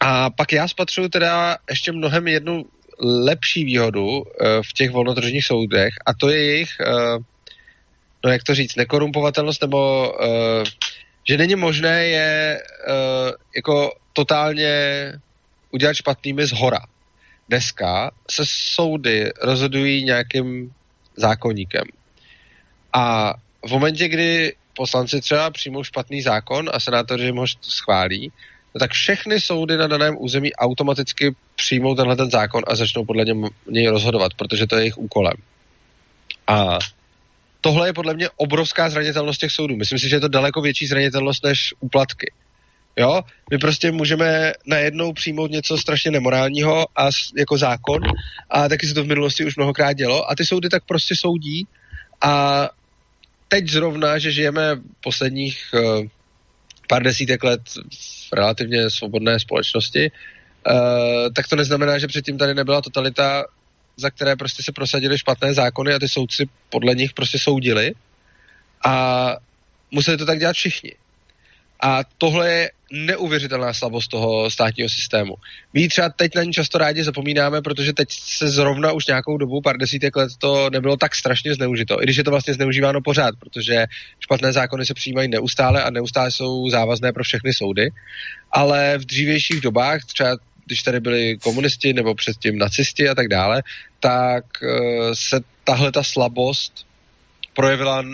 A pak já spatřuju teda ještě mnohem jednu lepší výhodu uh, v těch volnotržních soudech a to je jejich, uh, no jak to říct, nekorumpovatelnost nebo uh, že není možné je uh, jako totálně udělat špatnými z hora dneska se soudy rozhodují nějakým zákonníkem. A v momentě, kdy poslanci třeba přijmou špatný zákon a senátoři ho schválí, no tak všechny soudy na daném území automaticky přijmou tenhle ten zákon a začnou podle něj rozhodovat, protože to je jejich úkolem. A tohle je podle mě obrovská zranitelnost těch soudů. Myslím si, že je to daleko větší zranitelnost než úplatky. Jo, my prostě můžeme najednou přijmout něco strašně nemorálního a jako zákon a taky se to v minulosti už mnohokrát dělo a ty soudy tak prostě soudí a teď zrovna, že žijeme posledních uh, pár desítek let v relativně svobodné společnosti, uh, tak to neznamená, že předtím tady nebyla totalita, za které prostě se prosadily špatné zákony a ty soudci podle nich prostě soudili a museli to tak dělat všichni. A tohle je neuvěřitelná slabost toho státního systému. My třeba teď na ní často rádi zapomínáme, protože teď se zrovna už nějakou dobu, pár desítek let, to nebylo tak strašně zneužito. I když je to vlastně zneužíváno pořád, protože špatné zákony se přijímají neustále a neustále jsou závazné pro všechny soudy. Ale v dřívějších dobách, třeba když tady byli komunisti nebo předtím nacisti a tak dále, tak uh, se tahle ta slabost projevila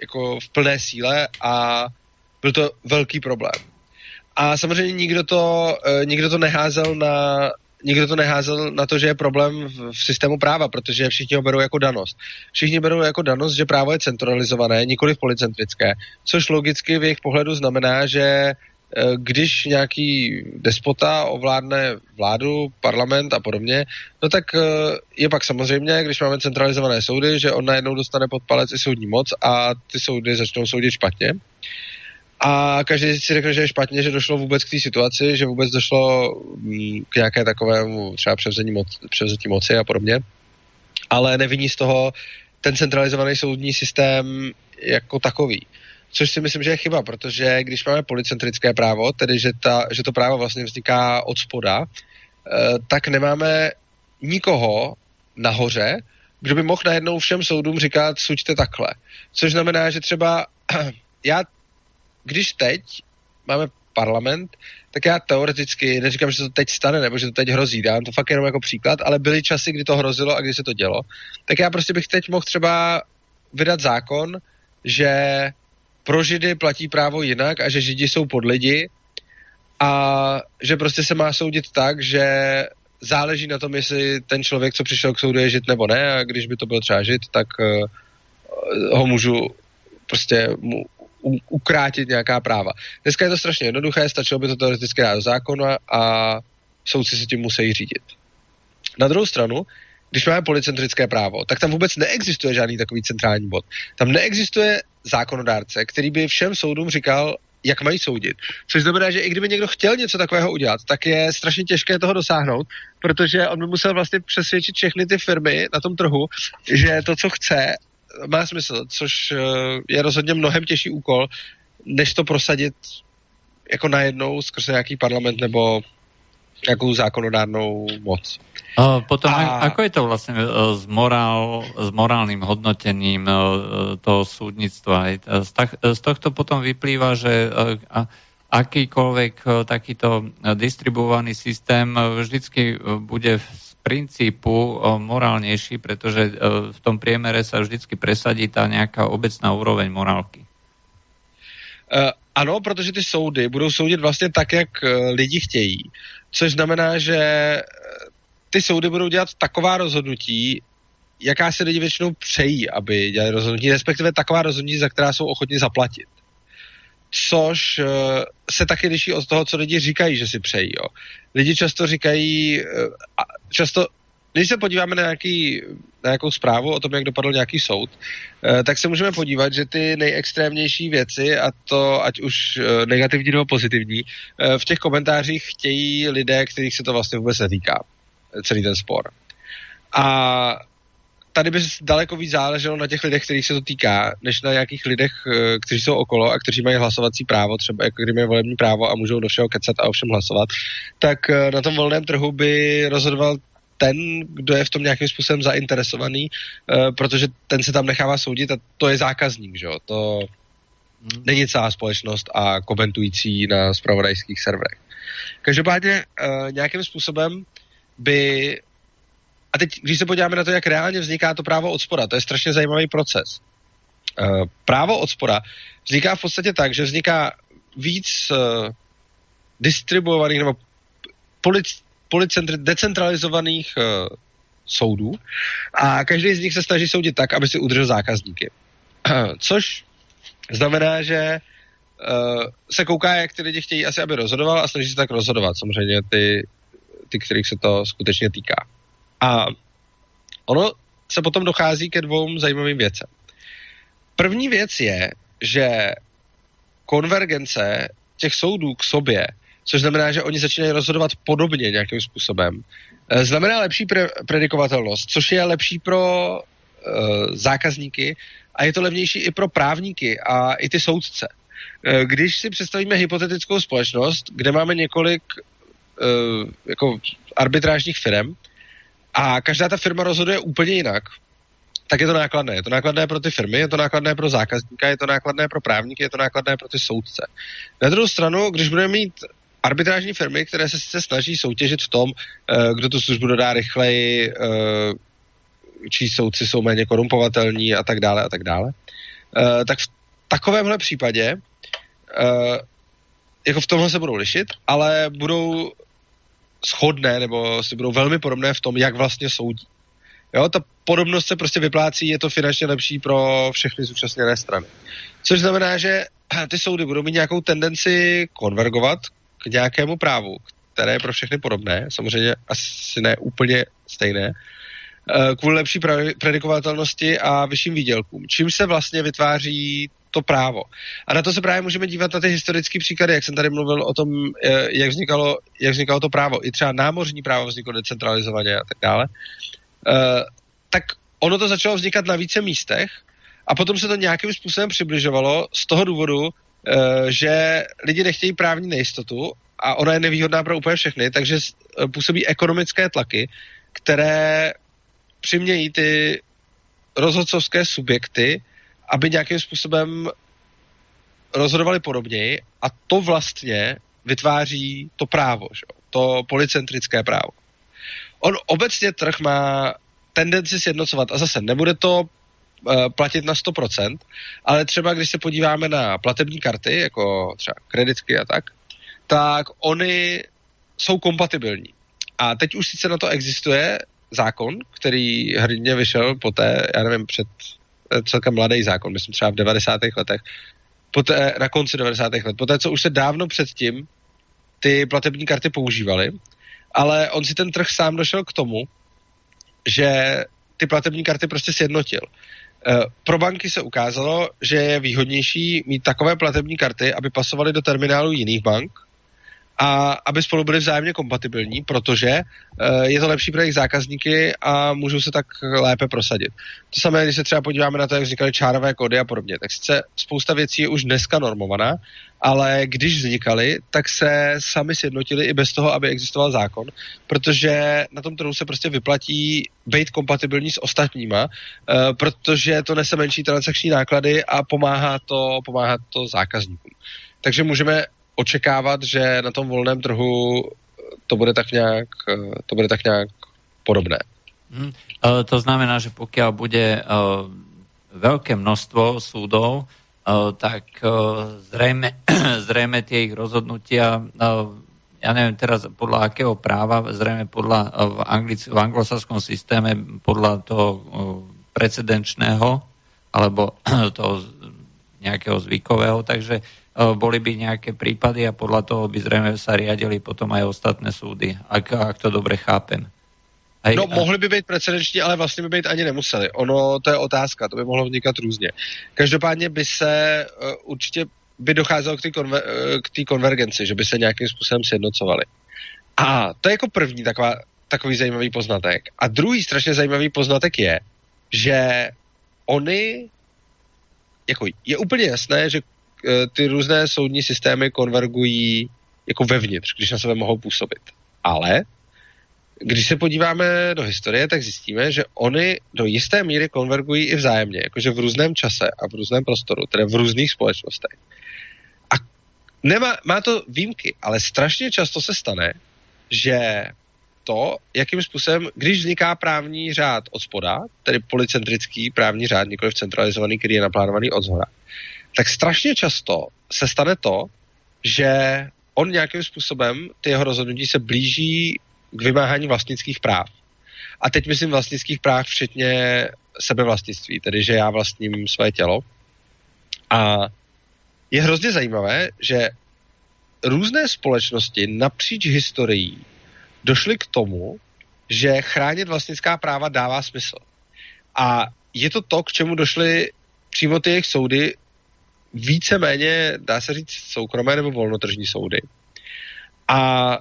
jako v plné síle a byl to velký problém. A samozřejmě nikdo to, uh, nikdo to neházel na nikdo to neházel na to, že je problém v, systému práva, protože všichni ho berou jako danost. Všichni berou jako danost, že právo je centralizované, nikoli policentrické, což logicky v jejich pohledu znamená, že eh, když nějaký despota ovládne vládu, parlament a podobně, no tak eh, je pak samozřejmě, když máme centralizované soudy, že on najednou dostane pod palec i soudní moc a ty soudy začnou soudit špatně. A každý si řekne, že je špatně, že došlo vůbec k té situaci, že vůbec došlo mm, k nějaké takovému třeba převzetí, moc, převzetí moci a podobně. Ale neviní z toho ten centralizovaný soudní systém jako takový. Což si myslím, že je chyba, protože když máme policentrické právo, tedy že, ta, že to právo vlastně vzniká od spoda, eh, tak nemáme nikoho nahoře, kdo by mohl najednou všem soudům říkat, suďte takhle. Což znamená, že třeba *clears throat* já, když teď máme parlament, tak já teoreticky, neříkám, že se to teď stane, nebo že to teď hrozí, dám to fakt jenom jako příklad, ale byly časy, kdy to hrozilo a kdy se to dělo, tak já prostě bych teď mohl třeba vydat zákon, že pro Židy platí právo jinak a že Židi jsou pod lidi a že prostě se má soudit tak, že záleží na tom, jestli ten člověk, co přišel k soudu, je žid nebo ne a když by to byl třeba žid, tak uh, ho můžu prostě mu ukrátit nějaká práva. Dneska je to strašně jednoduché, stačilo by to teoreticky dát do zákona a soudci se tím musí řídit. Na druhou stranu, když máme policentrické právo, tak tam vůbec neexistuje žádný takový centrální bod. Tam neexistuje zákonodárce, který by všem soudům říkal, jak mají soudit. Což znamená, že i kdyby někdo chtěl něco takového udělat, tak je strašně těžké toho dosáhnout, protože on by musel vlastně přesvědčit všechny ty firmy na tom trhu, že to, co chce, má smysl, což eh, je rozhodně mnohem těžší úkol, než to prosadit jako najednou skrze nějaký parlament nebo nějakou zákonodárnou moc. A potom, a... ako je to vlastne e, s, morál, s morálnym hodnotením toho súdnictva? Z, tohto potom vyplýva, že akýkoľvek takýto distribuovaný systém vždycky bude z princípu morálnejší, pretože v tom priemere sa vždycky presadí tá nejaká obecná úroveň morálky. Uh, ano, protože ty soudy budou soudit vlastně tak, jak uh, lidi chtějí což znamená, že ty soudy budou dělat taková rozhodnutí, jaká se lidi většinou přejí, aby dělali rozhodnutí, respektive taková rozhodnutí, za která jsou ochotni zaplatit. Což uh, se taky liší od toho, co lidi říkají, že si přejí. Jo. Lidi často říkají, uh, často když se podíváme na, nějaký, na nějakou zprávu o tom, jak dopadl nějaký soud, eh, tak se můžeme podívat, že ty nejextrémnější věci, a to ať už eh, negativní nebo pozitivní, eh, v těch komentářích chtějí lidé, kterých se to vlastně vůbec netýká, celý ten spor. A tady by daleko víc záleželo na těch lidech, kterých se to týká, než na nějakých lidech, kteří jsou okolo a kteří mají hlasovací právo, třeba jako kdy mají volební právo a můžou do všeho kecat a ovšem hlasovat, tak na tom volném trhu by rozhodoval ten, kdo je v tom nějakým způsobem zainteresovaný, uh, protože ten se tam nechává soudit a to je zákazník, že jo? To hmm. není celá společnost a komentující na spravodajských serverech. Každopádně nějakým způsobem by a teď, když se podíváme na to, jak reálně vzniká to právo od spoda, to je strašně zajímavý proces. Uh, právo od spoda vzniká v podstatě tak, že vzniká víc uh, distribuovaných nebo polic, policentri- decentralizovaných uh, soudů a každý z nich se snaží soudit tak, aby si udržel zákazníky. Což znamená, že uh, se kouká, jak ty lidi chtějí asi, aby rozhodoval a snaží se tak rozhodovat. Samozřejmě ty, ty, kterých se to skutečně týká. A ono se potom dochází ke dvou zajímavým věcem. První věc je, že konvergence těch soudů k sobě což znamená, že oni začínají rozhodovat podobně nějakým způsobem. E, znamená lepší pre- predikovatelnost, což je lepší pro uh, zákazníky a je to levnější i pro právníky a i ty soudce. Uh, když si představíme hypotetickou společnost, kde máme několik uh, jako arbitrážních firm a každá ta firma rozhoduje úplně jinak, tak je to nákladné. Je to nákladné pro ty firmy, je to nákladné pro zákazníka, je to nákladné pro právníky, je to nákladné pro ty soudce. Na druhou stranu, když budeme mít arbitrážní firmy, které se sice snaží soutěžit v tom, uh, kdo tu službu dodá rychleji, uh, čí soudci jsou méně korumpovatelní a tak dále a tak dále, uh, tak v takovémhle případě jako v tomhle se budou lišit, ale budou shodné nebo si budou velmi podobné v tom, jak vlastně soudí. Jo, ta podobnost se prostě vyplácí, je to finančně lepší pro všechny zúčastněné strany. Což znamená, že *clears throat* ty soudy budou mít nějakou tendenci konvergovat k nějakému právu, které je pro všechny podobné, samozřejmě asi ne úplně stejné, eh, kvůli lepší predikovatelnosti a vyšším výdělkům. Čím se vlastně vytváří to právo. A na to se právě můžeme dívat na ty historické příklady, jak jsem tady mluvil o tom, eh, jak vznikalo, jak vznikalo to právo. I třeba námořní právo vzniklo decentralizovaně a tak dále. Uh, tak ono to začalo vznikat na více místech a potom se to nějakým způsobem přibližovalo z toho důvodu, uh, že lidi nechtějí právní nejistotu a ona je nevýhodná pro úplně všechny, takže působí ekonomické tlaky, které přimějí ty rozhodcovské subjekty, aby nějakým způsobem rozhodovali podobněji a to vlastně vytváří to právo, že? to policentrické právo. On obecně trh má tendenci sjednocovat a zase nebude to uh, platit na 100%, ale třeba když se podíváme na platební karty, jako třeba kreditky a tak, tak oni jsou kompatibilní. A teď už sice na to existuje zákon, který hrdně vyšel poté, já nevím, před eh, celkem mladý zákon, myslím třeba v 90. letech, poté, na konci 90. let, poté, co už se dávno předtím ty platební karty používaly, ale on si ten trh sám došel k tomu, že ty platební karty prostě sjednotil. E, pro banky se ukázalo, že je výhodnější mít takové platební karty, aby pasovaly do terminálu jiných bank, a aby spolu byli vzájemně kompatibilní, protože uh, je to lepší pro jejich zákazníky a můžou se tak lépe prosadit. To samé, když se třeba podíváme na to, jak vznikaly čárové kódy a podobně, tak sice spousta věcí je už dneska normovaná, ale když vznikaly, tak se sami sjednotili i bez toho, aby existoval zákon, protože na tom trhu se prostě vyplatí být kompatibilní s ostatníma, uh, protože to nese menší transakční náklady a pomáhá to, pomáhá to zákazníkům. Takže můžeme očekávat, že na tom volném trhu to bude tak nějak, to bude tak nějak podobné. Hmm. To znamená, že pokud bude velké množstvo súdov, tak zřejmě, *clears throat* zřejmě tie ich rozhodnutia, ja neviem teraz podľa akého práva, zrejme podľa, v, anglic, v anglosaskom systéme podľa toho precedenčného alebo *clears throat* toho nejakého zvykového, takže boli by nejaké prípady a podľa toho by zrejme sa riadili potom aj ostatné súdy, ak, ak to dobre chápem. Hej, no, a... mohli by být precedenční, ale vlastně by být ani nemuseli. Ono, to je otázka, to by mohlo vznikat různě. Každopádně by se uh, určitě by docházelo k té konver, uh, konvergenci, že by se nějakým způsobem sjednocovali. A to je jako první taková, takový zajímavý poznatek. A druhý strašně zajímavý poznatek je, že oni, jako je úplně jasné, že Eh, ty různé soudní systémy konvergují jako vevnitř, když na sebe mohou působit. Ale když se podíváme do historie, tak zjistíme, že oni do jisté míry konvergují i vzájemně, jakože v různém čase a v různém prostoru, tedy v různých společnostech. A nemá, má to výjimky, ale strašně často se stane, že to, jakým způsobem, když vzniká právní řád od spoda, tedy policentrický právní řád, nikoliv centralizovaný, který je naplánovaný od zhora, tak strašně často se stane to, že on nějakým způsobem, ty jeho rozhodnutí se blíží k vymáhání vlastnických práv. A teď myslím vlastnických práv včetně sebevlastnictví, tedy že já vlastním své tělo. A je hrozně zajímavé, že různé společnosti napříč historií došly k tomu, že chránit vlastnická práva dává smysl. A je to to, k čemu došly přímo ty jejich soudy víceméně, dá se říct, soukromé nebo volnotržní soudy. A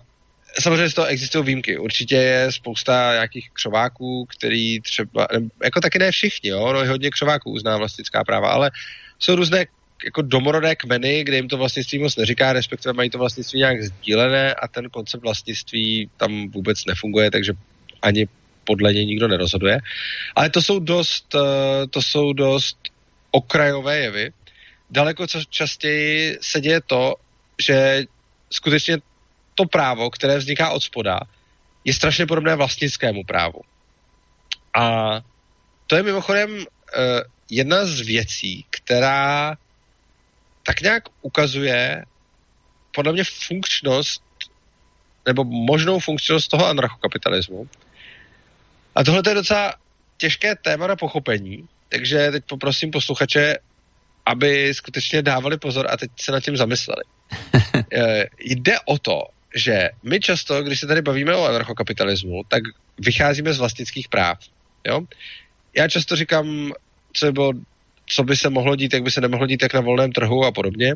samozřejmě z toho existují výjimky. Určitě je spousta nějakých křováků, který třeba, jako taky ne všichni, jo, no, hodně křováků uzná vlastnická práva, ale jsou různé jako domorodé kmeny, kde jim to vlastnictví moc neříká, respektive mají to vlastnictví nějak sdílené a ten koncept vlastnictví tam vůbec nefunguje, takže ani podle něj nikdo nerozhoduje. Ale to jsou dost, eh, to jsou dost okrajové jevy daleko častěji se děje to, že skutečně to právo, které vzniká od spoda, je strašně podobné vlastnickému právu. A to je mimochodem uh, jedna z věcí, která tak nějak ukazuje podle mě funkčnost nebo možnou funkčnost toho anarchokapitalismu. A tohle je docela těžké téma na pochopení, takže teď poprosím posluchače, aby skutečně dávali pozor a teď se nad tím zamysleli. *laughs* Eh, jde o to, že my často, když se tady bavíme o anarchokapitalismu, tak vycházíme z vlastnických práv. Jo? Já často říkám, co bylo co by se mohlo dít, jak by se nemohlo dít, jak na volném trhu a podobně.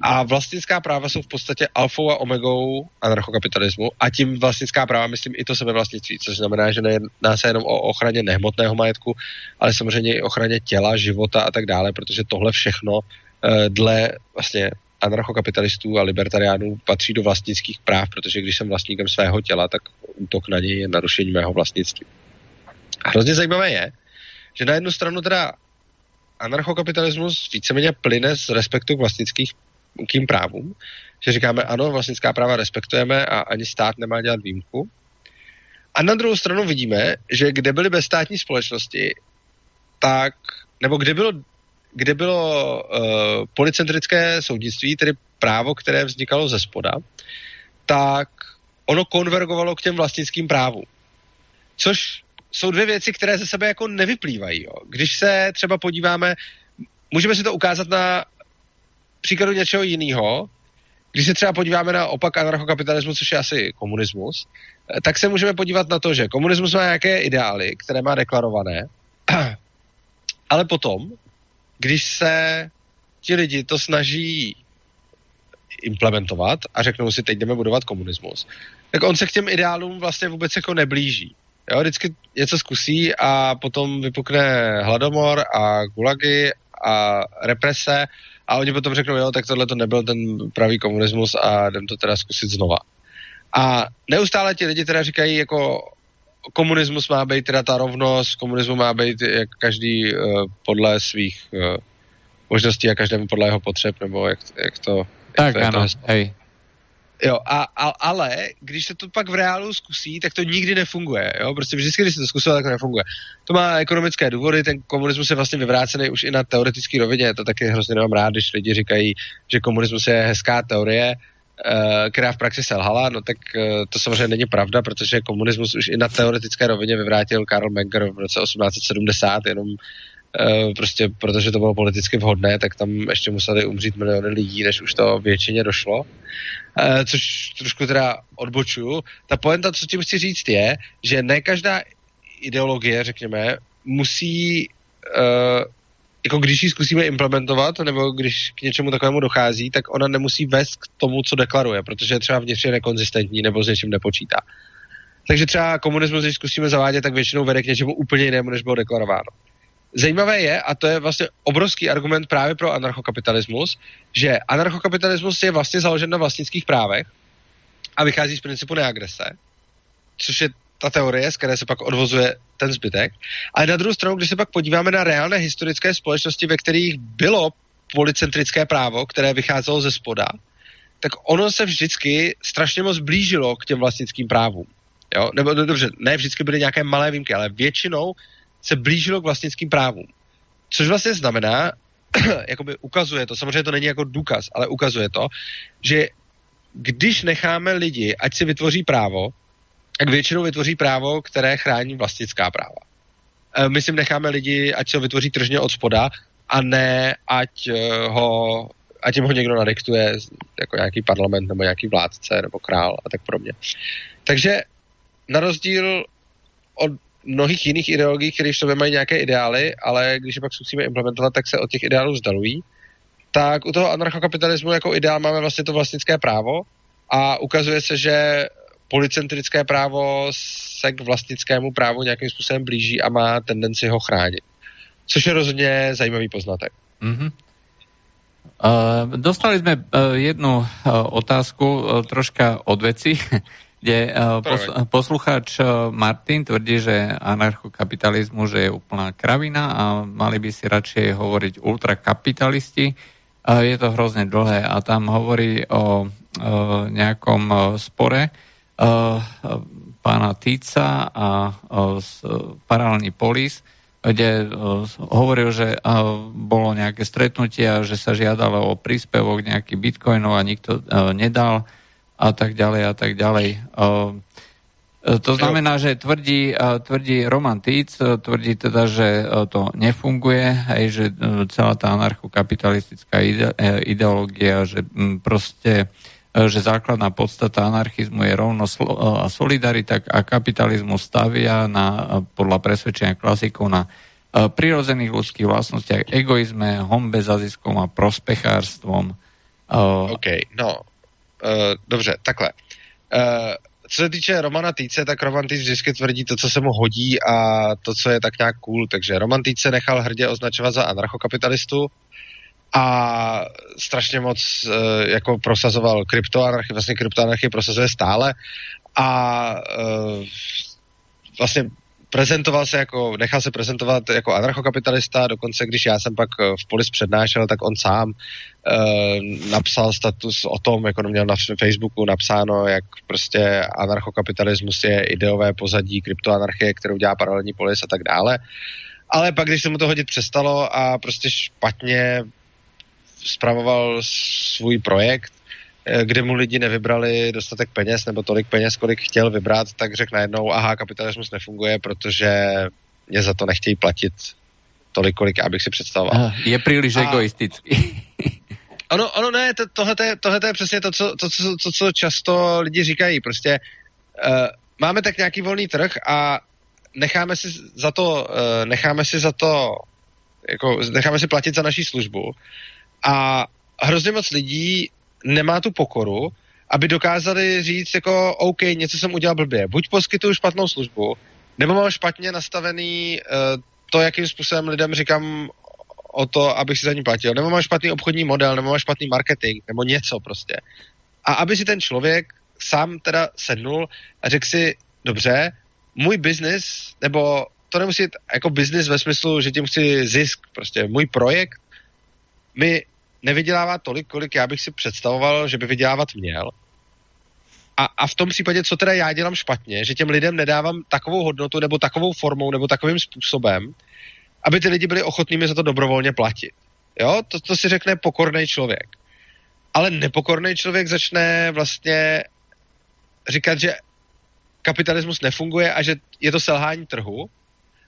A vlastnická práva jsou v podstatě alfou a omegou anarchokapitalismu a tím vlastnická práva, myslím, i to sebevlastnictví, což znamená, že nejedná se jenom o ochraně nehmotného majetku, ale samozřejmě i ochraně těla, života a tak dále, protože tohle všechno eh, dle vlastně anarchokapitalistů a libertariánů patří do vlastnických práv, protože když jsem vlastníkem svého těla, tak útok na něj je narušení mého vlastnictví. A hrozně zajímavé je, že na jednu stranu teda anarchokapitalismus víceméně plyne z respektu k vlastnickým právům, že říkáme ano, vlastnická práva respektujeme a ani stát nemá dělat výjimku. A na druhou stranu vidíme, že kde byly bezstátní společnosti, tak, nebo kde bylo, kde bylo uh, policentrické soudnictví, tedy právo, které vznikalo ze spoda, tak ono konvergovalo k těm vlastnickým právům. Což jsou dvě věci, které ze sebe jako nevyplývají. Jo. Když se třeba podíváme, můžeme si to ukázat na příkladu něčeho jiného, když se třeba podíváme na opak anarchokapitalismu, což je asi komunismus, tak se můžeme podívat na to, že komunismus má nějaké ideály, které má deklarované, *clears throat* ale potom, když se ti lidi to snaží implementovat a řeknou si, teď jdeme budovat komunismus, tak on se k těm ideálům vlastně vůbec jako neblíží. Jo, vždycky něco zkusí a potom vypukne hladomor a gulagy a represe a oni potom řeknou, jo, tak tohle to nebyl ten pravý komunismus a jdem to teda zkusit znova. A neustále ti lidi teda říkají, jako komunismus má být teda ta rovnost, komunismus má být jak každý uh, podle svých uh, možností a každému podle jeho potřeb, nebo jak, jak to... Jak tak to, ano, to hej. Jo, a, a, ale když se to pak v reálu zkusí, tak to nikdy nefunguje. Jo? Prostě vždycky, když se to zkusilo, tak to nefunguje. To má ekonomické důvody, ten komunismus je vlastně vyvrácený už i na teoretické rovině. To taky hrozně nemám rád, když lidi říkají, že komunismus je hezká teorie, uh, která v praxi selhala, no tak uh, to samozřejmě není pravda, protože komunismus už i na teoretické rovině vyvrátil Karl Menger v roce 1870, jenom prostě protože to bylo politicky vhodné, tak tam ještě museli umřít miliony lidí, než už to většině došlo. Uh, což trošku teda odbočuju. Ta poenta, co tím chci říct, je, že ne každá ideologie, řekněme, musí uh, jako když ji zkusíme implementovat, nebo když k něčemu takovému dochází, tak ona nemusí vést k tomu, co deklaruje, protože je třeba vnitřně nekonzistentní nebo s něčím nepočítá. Takže třeba komunismus, když zkusíme zavádět, tak většinou vede k něčemu úplně jinému, než bylo deklarováno. Zajímavé je, a to je vlastně obrovský argument právě pro anarchokapitalismus, že anarchokapitalismus je vlastně založen na vlastnických právech a vychází z principu neagrese, což je ta teorie, z které se pak odvozuje ten zbytek. Ale na druhou stranu, když se pak podíváme na reálné historické společnosti, ve kterých bylo policentrické právo, které vycházelo ze spoda, tak ono se vždycky strašně moc blížilo k těm vlastnickým právům. Jo? Nebo no, dobře, ne vždycky byly nějaké malé výjimky, ale většinou se blížilo k vlastnickým právům. Což vlastně znamená, *clears throat* jakoby ukazuje to, samozřejmě to není jako důkaz, ale ukazuje to, že když necháme lidi, ať si vytvoří právo, tak většinou vytvoří právo, které chrání vlastnická práva. E, my si necháme lidi, ať se ho vytvoří tržně od spoda, a ne ať e, ho ať jim ho někdo nadiktuje, jako nějaký parlament nebo nějaký vládce nebo král a tak podobně. Takže na rozdíl od mnohých jiných ideologií, které v sobě mají nějaké ideály, ale když je pak zkusíme implementovat, tak se od těch ideálů vzdalují, tak u toho anarchokapitalismu jako ideál máme vlastně to vlastnické právo a ukazuje se, že policentrické právo se k vlastnickému právu nějakým způsobem blíží a má tendenci ho chránit. Což je rozhodně zajímavý poznatek. Mm-hmm. Uh, dostali sme uh, jednu uh, otázku uh, troška od veci, *laughs* kde uh, pos, poslucháč uh, Martin tvrdí, že anarchokapitalizmu že je úplná kravina a mali by si radšej hovoriť ultrakapitalisti. Uh, je to hrozne dlhé a tam hovorí o uh, nejakom uh, spore, uh, pána Týca a uh, paralelný polis, kde uh, hovoril, že uh, bolo nejaké stretnutie a že sa žiadalo o príspevok nejaký bitcoinov a nikto uh, nedal a tak ďalej a tak ďalej. Uh, to znamená, že tvrdí, tvrdí Roman Týc, tvrdí teda, že to nefunguje, aj že celá tá anarchokapitalistická ide, ideológia, že proste E, že základná podstata anarchizmu je rovnosť e, a solidarita a kapitalizmus stavia na, e, podľa presvedčenia klasikov na prirodzených ľudských vlastnostiach, egoizme, hombe za ziskom a prospechárstvom. OK, no, dobře, takhle. Uh, co se týče Romana Týce, tak Roman Týc vždycky tvrdí to, co se mu hodí a to, co je tak nějak cool. Takže Roman Týc se nechal hrdě označovat za anarchokapitalistu a strašně moc uh, jako prosazoval kryptoanarchy, vlastně kryptoanarchy prosazuje stále a uh, vlastně prezentoval se jako, nechal se prezentovat jako anarchokapitalista, dokonce když já jsem pak eh, v Polis přednášel, tak on sám uh, napsal status o tom, jako měl na Facebooku napsáno, jak prostě anarchokapitalismus je ideové pozadí kryptoanarchie, kterou dělá paralelní Polis a tak dále. Ale pak, když se mu to hodit přestalo a prostě špatně spravoval svůj projekt, kde mu lidi nevybrali dostatek peněz nebo tolik peněz, kolik chtěl vybrat, tak řekl najednou, aha, kapitalismus nefunguje, protože mě za to nechtějí platit tolik, kolik abych si představoval. Je příliš a... egoistický. *laughs* Ono, ono ne, to, tohle, tohle je přesně to co, to, co, to, co často lidi říkají. Prostě uh, máme tak nějaký volný trh a necháme si za to, uh, necháme si za to, jako, necháme si platit za naší službu a hrozně moc lidí nemá tu pokoru, aby dokázali říct jako OK, něco jsem udělal blbě. Buď poskytuju špatnou službu, nebo mám špatně nastavený uh, to, jakým způsobem lidem říkám o to, abych si za ní platil. Nebo mám špatný obchodní model, nebo mám špatný marketing, nebo něco prostě. A aby si ten člověk sám teda sednul a řekl si, dobře, můj biznis, nebo to nemusí jako biznis ve smyslu, že tím chci zisk, prostě můj projekt mi nevydělává tolik, kolik já bych si představoval, že by vydělávat měl. A, a v tom případě, co teda já dělám špatně, že těm lidem nedávám takovou hodnotu nebo takovou formou nebo takovým způsobem, aby ty lidi byli ochotní mi za to dobrovolně platit. Jo, to, to si řekne pokorný člověk. Ale nepokorný člověk začne vlastně říkat, že kapitalismus nefunguje a že je to selhání trhu,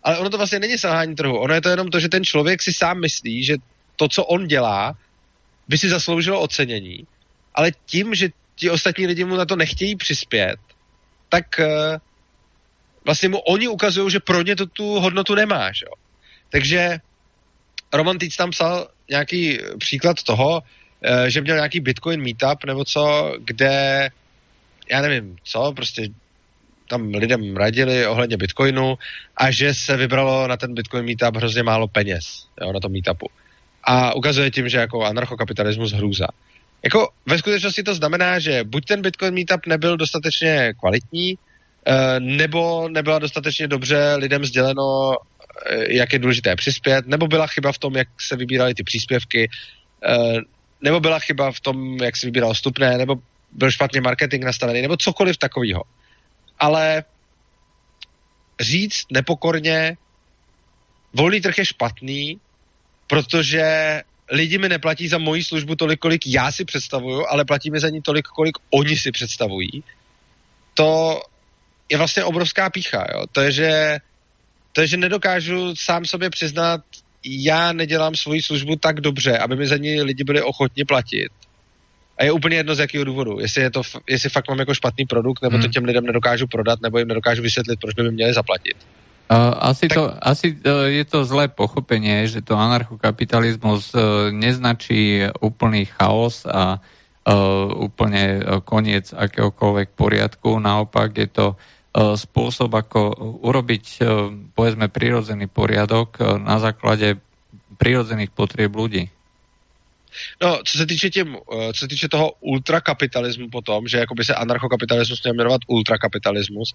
ale ono to vlastně není selhání trhu. Ono je to jenom to, že ten člověk si sám myslí, že to, co on dělá, by si zasloužilo ocenění, ale tím, že ti ostatní lidi mu na to nechtějí přispět, tak uh, vlastně mu oni ukazují, že pro ně to tu hodnotu nemá. Že? Takže Roman Týc tam psal nějaký příklad toho, uh, že měl nějaký Bitcoin meetup nebo co, kde já nevím co, prostě tam lidem radili ohledně Bitcoinu a že se vybralo na ten Bitcoin meetup hrozně málo peněz jo, na tom meetupu a ukazuje tím, že jako anarchokapitalismus hrůza. Jako ve skutečnosti to znamená, že buď ten Bitcoin Meetup nebyl dostatečně kvalitní, eh, nebo nebyla dostatečně dobře lidem sděleno, eh, jak je důležité přispět, nebo byla chyba v tom, jak se vybíraly ty příspěvky, eh, nebo byla chyba v tom, jak se vybíral vstupné, nebo byl špatný marketing nastavený, nebo cokoliv takového. Ale říct nepokorně, volný trh je špatný, protože lidi mi neplatí za moji službu tolik, kolik já si představuju, ale platí mi za ní tolik, kolik oni si představují. To je vlastně obrovská pícha. Jo? To, je, že, to je, že nedokážu sám sobě přiznat, já nedělám svoji službu tak dobře, aby mi za ní lidi byli ochotni platit. A je úplně jedno z jakého důvodu. Jestli, je to, jestli fakt mám jako špatný produkt, nebo hmm. to těm lidem nedokážu prodat, nebo jim nedokážu vysvětlit, proč by mi měli zaplatit. Asi, tak... to, asi je to zlé pochopenie, že to anarchokapitalizmus e, neznačí úplný chaos a úplne koniec akéhokoľvek poriadku. Naopak je to spôsob, ako urobiť, povedzme, prirodzený poriadok na základe prirodzených potrieb ľudí. No, co se týče, těm, co se týče toho ultrakapitalismu potom, že jakoby se anarchokapitalismus měl jmenovat ultrakapitalismus,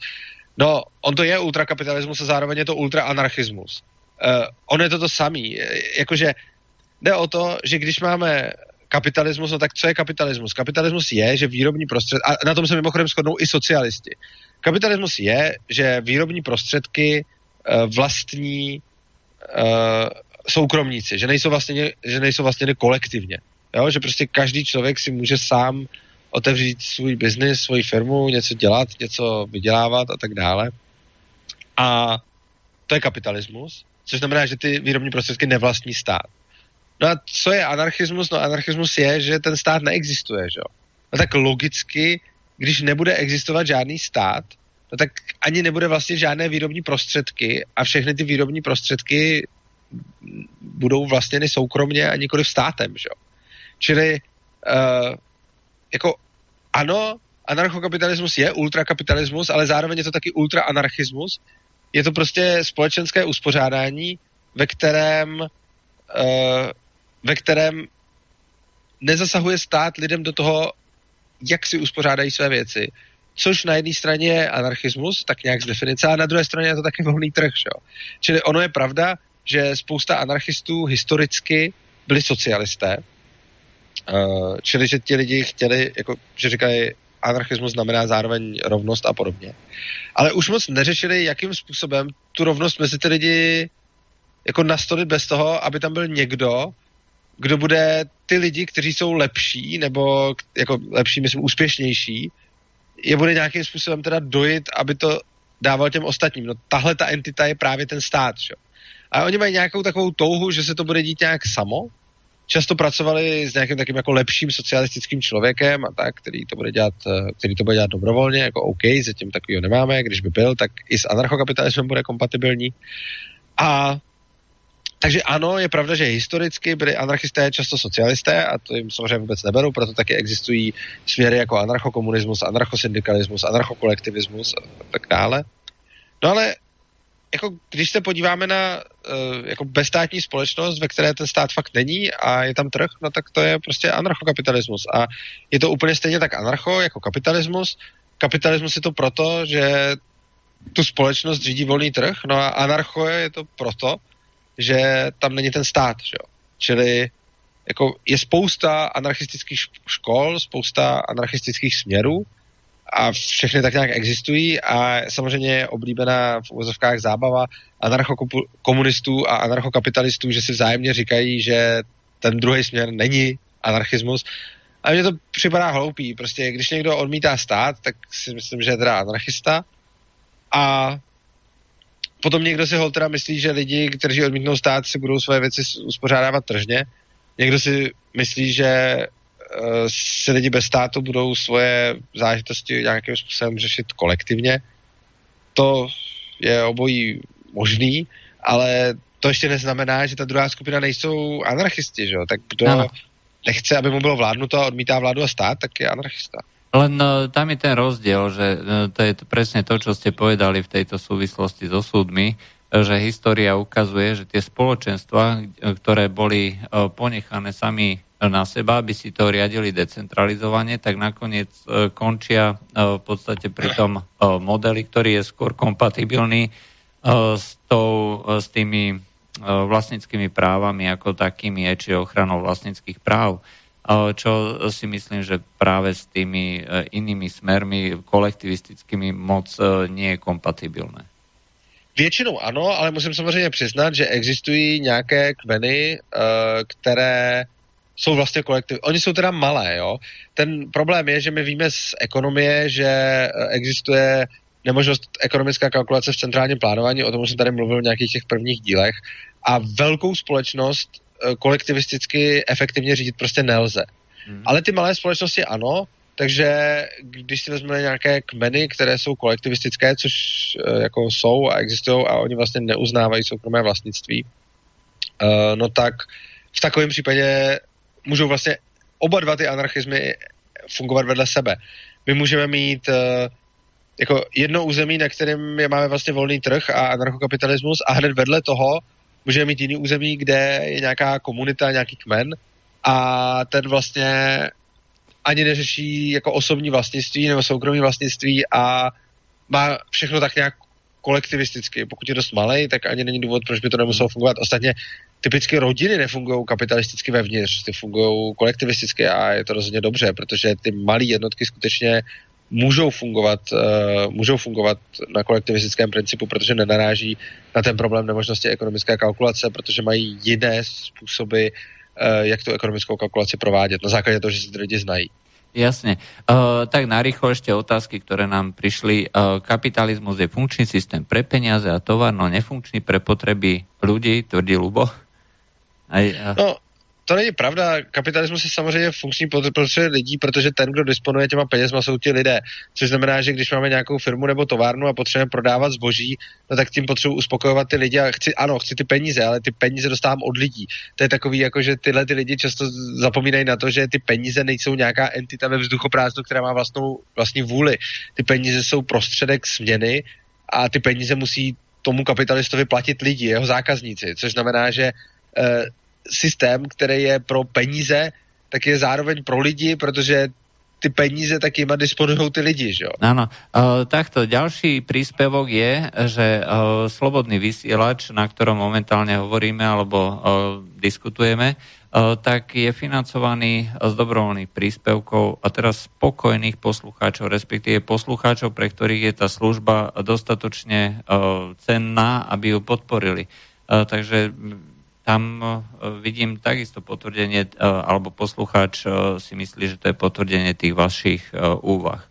No, on to je ultrakapitalismus a zároveň je to ultraanarchismus. Uh, on je to to samý. Jakože jde o to, že když máme kapitalismus, no tak co je kapitalismus? Kapitalismus je, že výrobní prostředky, a na tom se mimochodem shodnou i socialisti. Kapitalismus je, že výrobní prostředky uh, vlastní soukromníci, že nejsou vlastně, že nejsou vlastně kolektivně. Jo? Že prostě každý člověk si může sám otevřít svůj biznis, svoji firmu, něco dělat, něco vydělávat a tak dále. A to je kapitalismus, což znamená, že ty výrobní prostředky nevlastní stát. No a co je anarchismus? No anarchismus je, že ten stát neexistuje, že jo? No tak logicky, když nebude existovat žádný stát, no tak ani nebude vlastně žádné výrobní prostředky a všechny ty výrobní prostředky budou vlastněny soukromně a nikoli státem. Že? Čili uh, jako ano, anarchokapitalismus je ultrakapitalismus, ale zároveň je to taky ultraanarchismus. Je to prostě společenské uspořádání, ve kterém, uh, ve kterém nezasahuje stát lidem do toho, jak si uspořádají své věci, což na jedné straně je anarchismus, tak nějak z definice, a na druhé straně je to taky volný trh. Že? Čili ono je pravda, že spousta anarchistů historicky byli socialisté, uh, čili že ti lidi chtěli, jako, že říkají, anarchismus znamená zároveň rovnost a podobně. Ale už moc neřešili, jakým způsobem tu rovnost mezi ty lidi jako nastolit bez toho, aby tam byl někdo, kdo bude ty lidi, kteří jsou lepší, nebo jako lepší, myslím, úspěšnější, je bude nějakým způsobem teda dojít, aby to dával těm ostatním. No tahle ta entita je právě ten stát, že? A oni mají nějakou takovou touhu, že se to bude dít nějak samo. Často pracovali s nějakým takým jako lepším socialistickým člověkem a tak, který to bude dělat, eh, který to bude dělat dobrovolně, jako OK, zatím takového nemáme, když by byl, tak i s anarchokapitalismem bude kompatibilní. A takže ano, je pravda, že historicky byli anarchisté často socialisté a to jim samozřejmě vůbec neberou, proto taky existují směry jako anarchokomunismus, anarchosyndikalismus, anarchokolektivismus a tak dále. No ale jako když se podíváme na uh, jako bezstátní společnost, ve které ten stát fakt není a je tam trh, no tak to je prostě anarchokapitalismus. A je to úplně stejně tak anarcho jako kapitalismus. Kapitalismus je to proto, že tu společnost řídí volný trh, no a anarcho je to proto, že tam není ten stát, že jo. Čili jako je spousta anarchistických škol, spousta anarchistických směrů a všechny tak nějak existují a samozřejmě je oblíbená v uvozovkách zábava anarchokomunistů a anarchokapitalistů, že si vzájemně říkají, že ten druhý směr není anarchismus. A mně to připadá hloupý. Prostě když někdo odmítá stát, tak si myslím, že je teda anarchista. A potom někdo si holtra myslí, že lidi, kteří odmítnou stát, si budou své věci uspořádávat tržně. Někdo si myslí, že si lidi bez státu budou svoje zážitosti nějakým způsobem řešit kolektivně. To je obojí možný, ale to ještě neznamená, že ta druhá skupina nejsou anarchisti, že jo? Tak kdo ano. nechce, aby mu bylo vládnuto a odmítá vládu a stát, tak je anarchista. Len no, tam je ten rozdiel, že no, to je presne to, čo ste povedali v tejto súvislosti so súdmi, že história ukazuje, že tie spoločenstva, ktoré boli ponechané sami na seba, aby si to riadili decentralizovane, tak nakoniec končia v podstate pri tom modeli, ktorý je skôr kompatibilný s, tou, s tými vlastníckými právami ako takými, či ochranou vlastníckých práv čo si myslím, že práve s tými e, inými smermi kolektivistickými moc e, nie je kompatibilné. Většinou ano, ale musím samozřejmě přiznat, že existují nějaké kmeny, e, které jsou vlastně kolektiv. Oni jsou teda malé, jo. Ten problém je, že my víme z ekonomie, že existuje nemožnost ekonomická kalkulace v centrálním plánování, o tom jsem tady mluvil v nějakých těch prvních dílech, a velkou společnost Eh, kolektivisticky efektivně řídit prostě nelze. Hmm. Ale ty malé společnosti ano, takže když si vezmeme nějaké kmeny, které jsou kolektivistické, což uh, jako jsou a existují a oni vlastně neuznávají soukromé vlastnictví, no tak v takovém případě můžou vlastně oba dva ty anarchizmy fungovat vedle sebe. My můžeme mít uh, jako jedno území, na kterém je, máme vlastně volný trh a anarchokapitalismus a hned vedle toho můžeme mít jiný území, kde je nějaká komunita, nějaký kmen a ten vlastně ani neřeší jako osobní vlastnictví nebo soukromí vlastnictví a má všechno tak nějak kolektivisticky. Pokud je dost malý, tak ani není důvod, proč by to nemuselo fungovat. Ostatně typicky rodiny nefungují kapitalisticky vevnitř, ty fungují kolektivisticky a je to rozhodně dobře, protože ty malé jednotky skutečně můžou fungovat, uh, můžou fungovat na kolektivistickém principu, protože nenaráží na ten problém nemožnosti ekonomické kalkulace, protože mají jiné způsoby, uh, jak tu ekonomickou kalkulaci provádět, na základě toho, že si ty lidi znají. Jasne. Uh, tak narýchlo ešte otázky, ktoré nám prišli. Uh, kapitalizmus je funkčný systém pre peniaze a tovar, no nefunkčný pre potreby ľudí, tvrdí Lubo. Aj, uh... No, to není pravda. Kapitalismus je samozřejmě funkční potřeby lidí, protože ten, kdo disponuje těma penězma, jsou ti lidé. Což znamená, že když máme nějakou firmu nebo továrnu a potřebujeme prodávat zboží, no tak tím potřebuji uspokojovat ty lidi a chci, ano, chci ty peníze, ale ty peníze dostávám od lidí. To je takový, jako že tyhle ty lidi často zapomínají na to, že ty peníze nejsou nějaká entita ve vzduchoprázdnu, která má vlastnou, vlastní vůli. Ty peníze jsou prostředek směny a ty peníze musí tomu kapitalistovi platit lidi, jeho zákazníci, což znamená, že e, systém, který je pro peníze, tak je zároveň pro lidi, protože ty peníze takýma disponujú ty lidi, že jo? Áno, uh, takto, ďalší príspevok je, že uh, slobodný vysielač, na ktorom momentálne hovoríme alebo uh, diskutujeme, tak je financovaný z dobrovoľných príspevkov a teraz spokojných poslucháčov, respektíve poslucháčov, pre ktorých je tá služba dostatočne cenná, aby ju podporili. Takže tam e, vidím takisto potvrdenie, e, alebo poslucháč e, si myslí, že to je potvrdenie tých vašich úvah.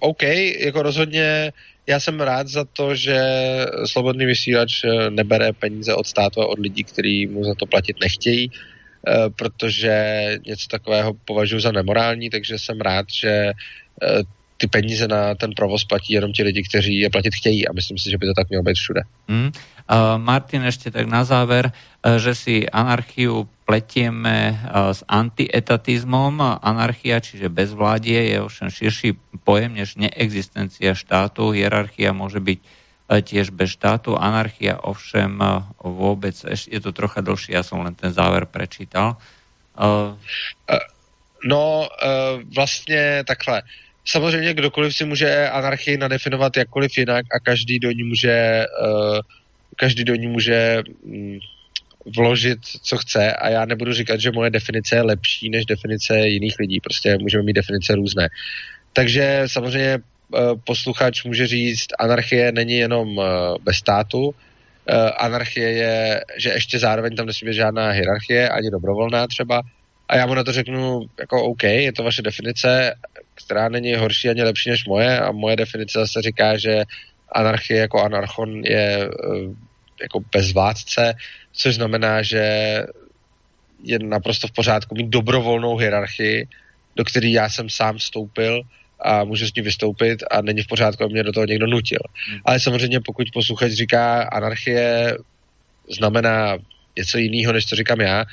OK, jako rozhodně já jsem rád za to, že slobodný vysílač nebere peníze od státu a od lidí, kteří mu za to platit nechtějí, protože něco takového považuji za nemorální, takže jsem rád, že ty peníze na ten provoz platí jenom ti lidi, kteří je platit chtějí a myslím si, že by to tak mělo být všude. Mm. Martin, ešte tak na záver, e, že si anarchiu pletieme e, s antietatizmom. Anarchia, čiže bezvládie, je ovšem širší pojem než neexistencia štátu. Hierarchia môže byť e, tiež bez štátu. Anarchia ovšem vôbec, je to trocha dlhšie, ja som len ten záver prečítal. No, vlastně takhle. Samozřejmě kdokoliv si může anarchii nadefinovat jakkoliv jinak a každý do ní může každý do ní může mm, vložit, co chce a já nebudu říkat, že moje definice je lepší než definice jiných lidí. Prostě můžeme mít definice různé. Takže samozřejmě eh, posluchač může říct, anarchie není jenom bez státu, eh, anarchie je, že ještě zároveň tam nesmí být žádná hierarchie, ani dobrovolná třeba. A já mu na to řeknu, jako OK, je to vaše definice, která není horší ani lepší než moje a moje definice zase říká, že anarchie jako anarchon je jako bezvládce, což znamená, že je naprosto v pořádku mít dobrovolnou hierarchii, do které já jsem sám vstoupil a můžu s ní vystoupit a není v pořádku, aby mě do toho někdo nutil. Hmm. Ale samozřejmě pokud posluchač říká anarchie znamená něco jiného, než co říkám já,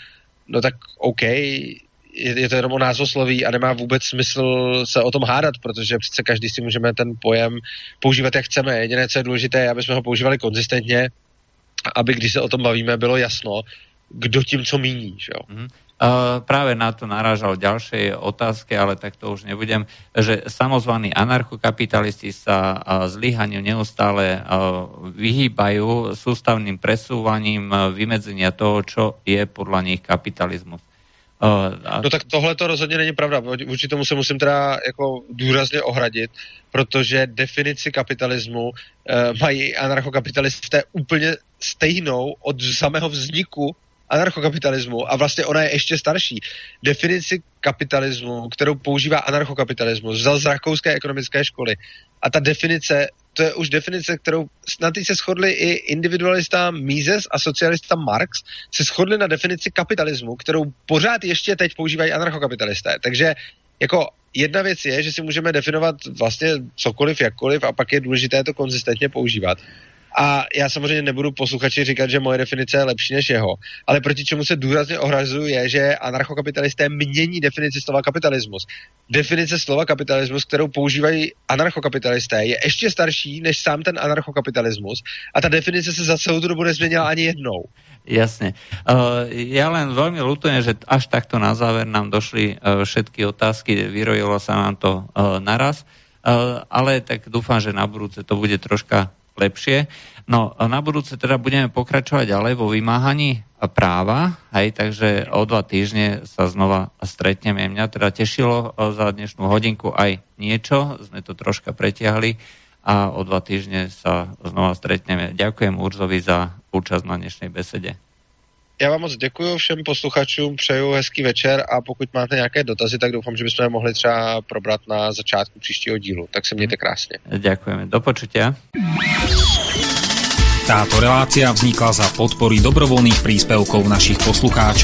no tak OK, je, je to jenom o názvosloví a nemá vůbec smysl se o tom hádat, protože přece každý si můžeme ten pojem používat, jak chceme. Jediné, co je důležité, je, aby jsme ho používali konzistentně aby když se o tom bavíme, bylo jasno, kdo tím co míní. Že jo? Mm. Uh, práve na to narážal ďalšie otázky, ale tak to už nebudem, že samozvaní anarchokapitalisti sa uh, zlyhaniu neustále uh, vyhýbajú sústavným presúvaním uh, vymedzenia toho, čo je podľa nich kapitalizmus. Uh, a... No tak tohle to rozhodně není pravda. Vůči tomu se musím teda jako důrazně ohradit, protože definici kapitalismu uh, mají anarchokapitalisté úplně stejnou od samého vzniku anarchokapitalismu a vlastně ona je ještě starší. Definici kapitalismu, kterou používá anarchokapitalismus, vzal z rakouské ekonomické školy. A ta definice, to je už definice, kterou na ty se shodli i individualista Mises a socialista Marx, se shodli na definici kapitalismu, kterou pořád ještě teď používají anarchokapitalisté. Takže jako jedna věc je, že si můžeme definovat vlastně cokoliv, jakkoliv a pak je důležité to konzistentně používat. A já samozřejmě nebudu posluchači říkat, že moje definice je lepší než jeho, ale proti čemu se důrazně ohrazuju je, že anarchokapitalisté mění definici slova kapitalismus. Definice slova kapitalismus, kterou používají anarchokapitalisté, je ještě starší než sám ten anarchokapitalismus a ta definice se za celou tu dobu nezměnila ani jednou. Jasne. Uh, ja len veľmi lutujem, že až takto na záver nám došli uh, všetky otázky, vyrojilo sa nám to uh, naraz, uh, ale tak dúfam, že na budúce to bude troška lepšie. No na budúce teda budeme pokračovať ďalej vo vymáhaní práva, hej, takže o dva týždne sa znova stretneme. Mňa teda tešilo e, za dnešnú hodinku aj niečo, sme to troška pretiahli a o dva týždne sa znova stretneme. Ďakujem Urzovi za účasť na dnešnej besede. Já vám moc děkuji všem posluchačům, přeju hezký večer a pokud máte nějaké dotazy, tak doufám, že bychom je mohli třeba probrat na začátku příštího dílu. Tak se mějte krásně. Ďakujeme. Do počutia. Táto relácia vznikla za podpory dobrovoľných príspevkov našich poslucháčov.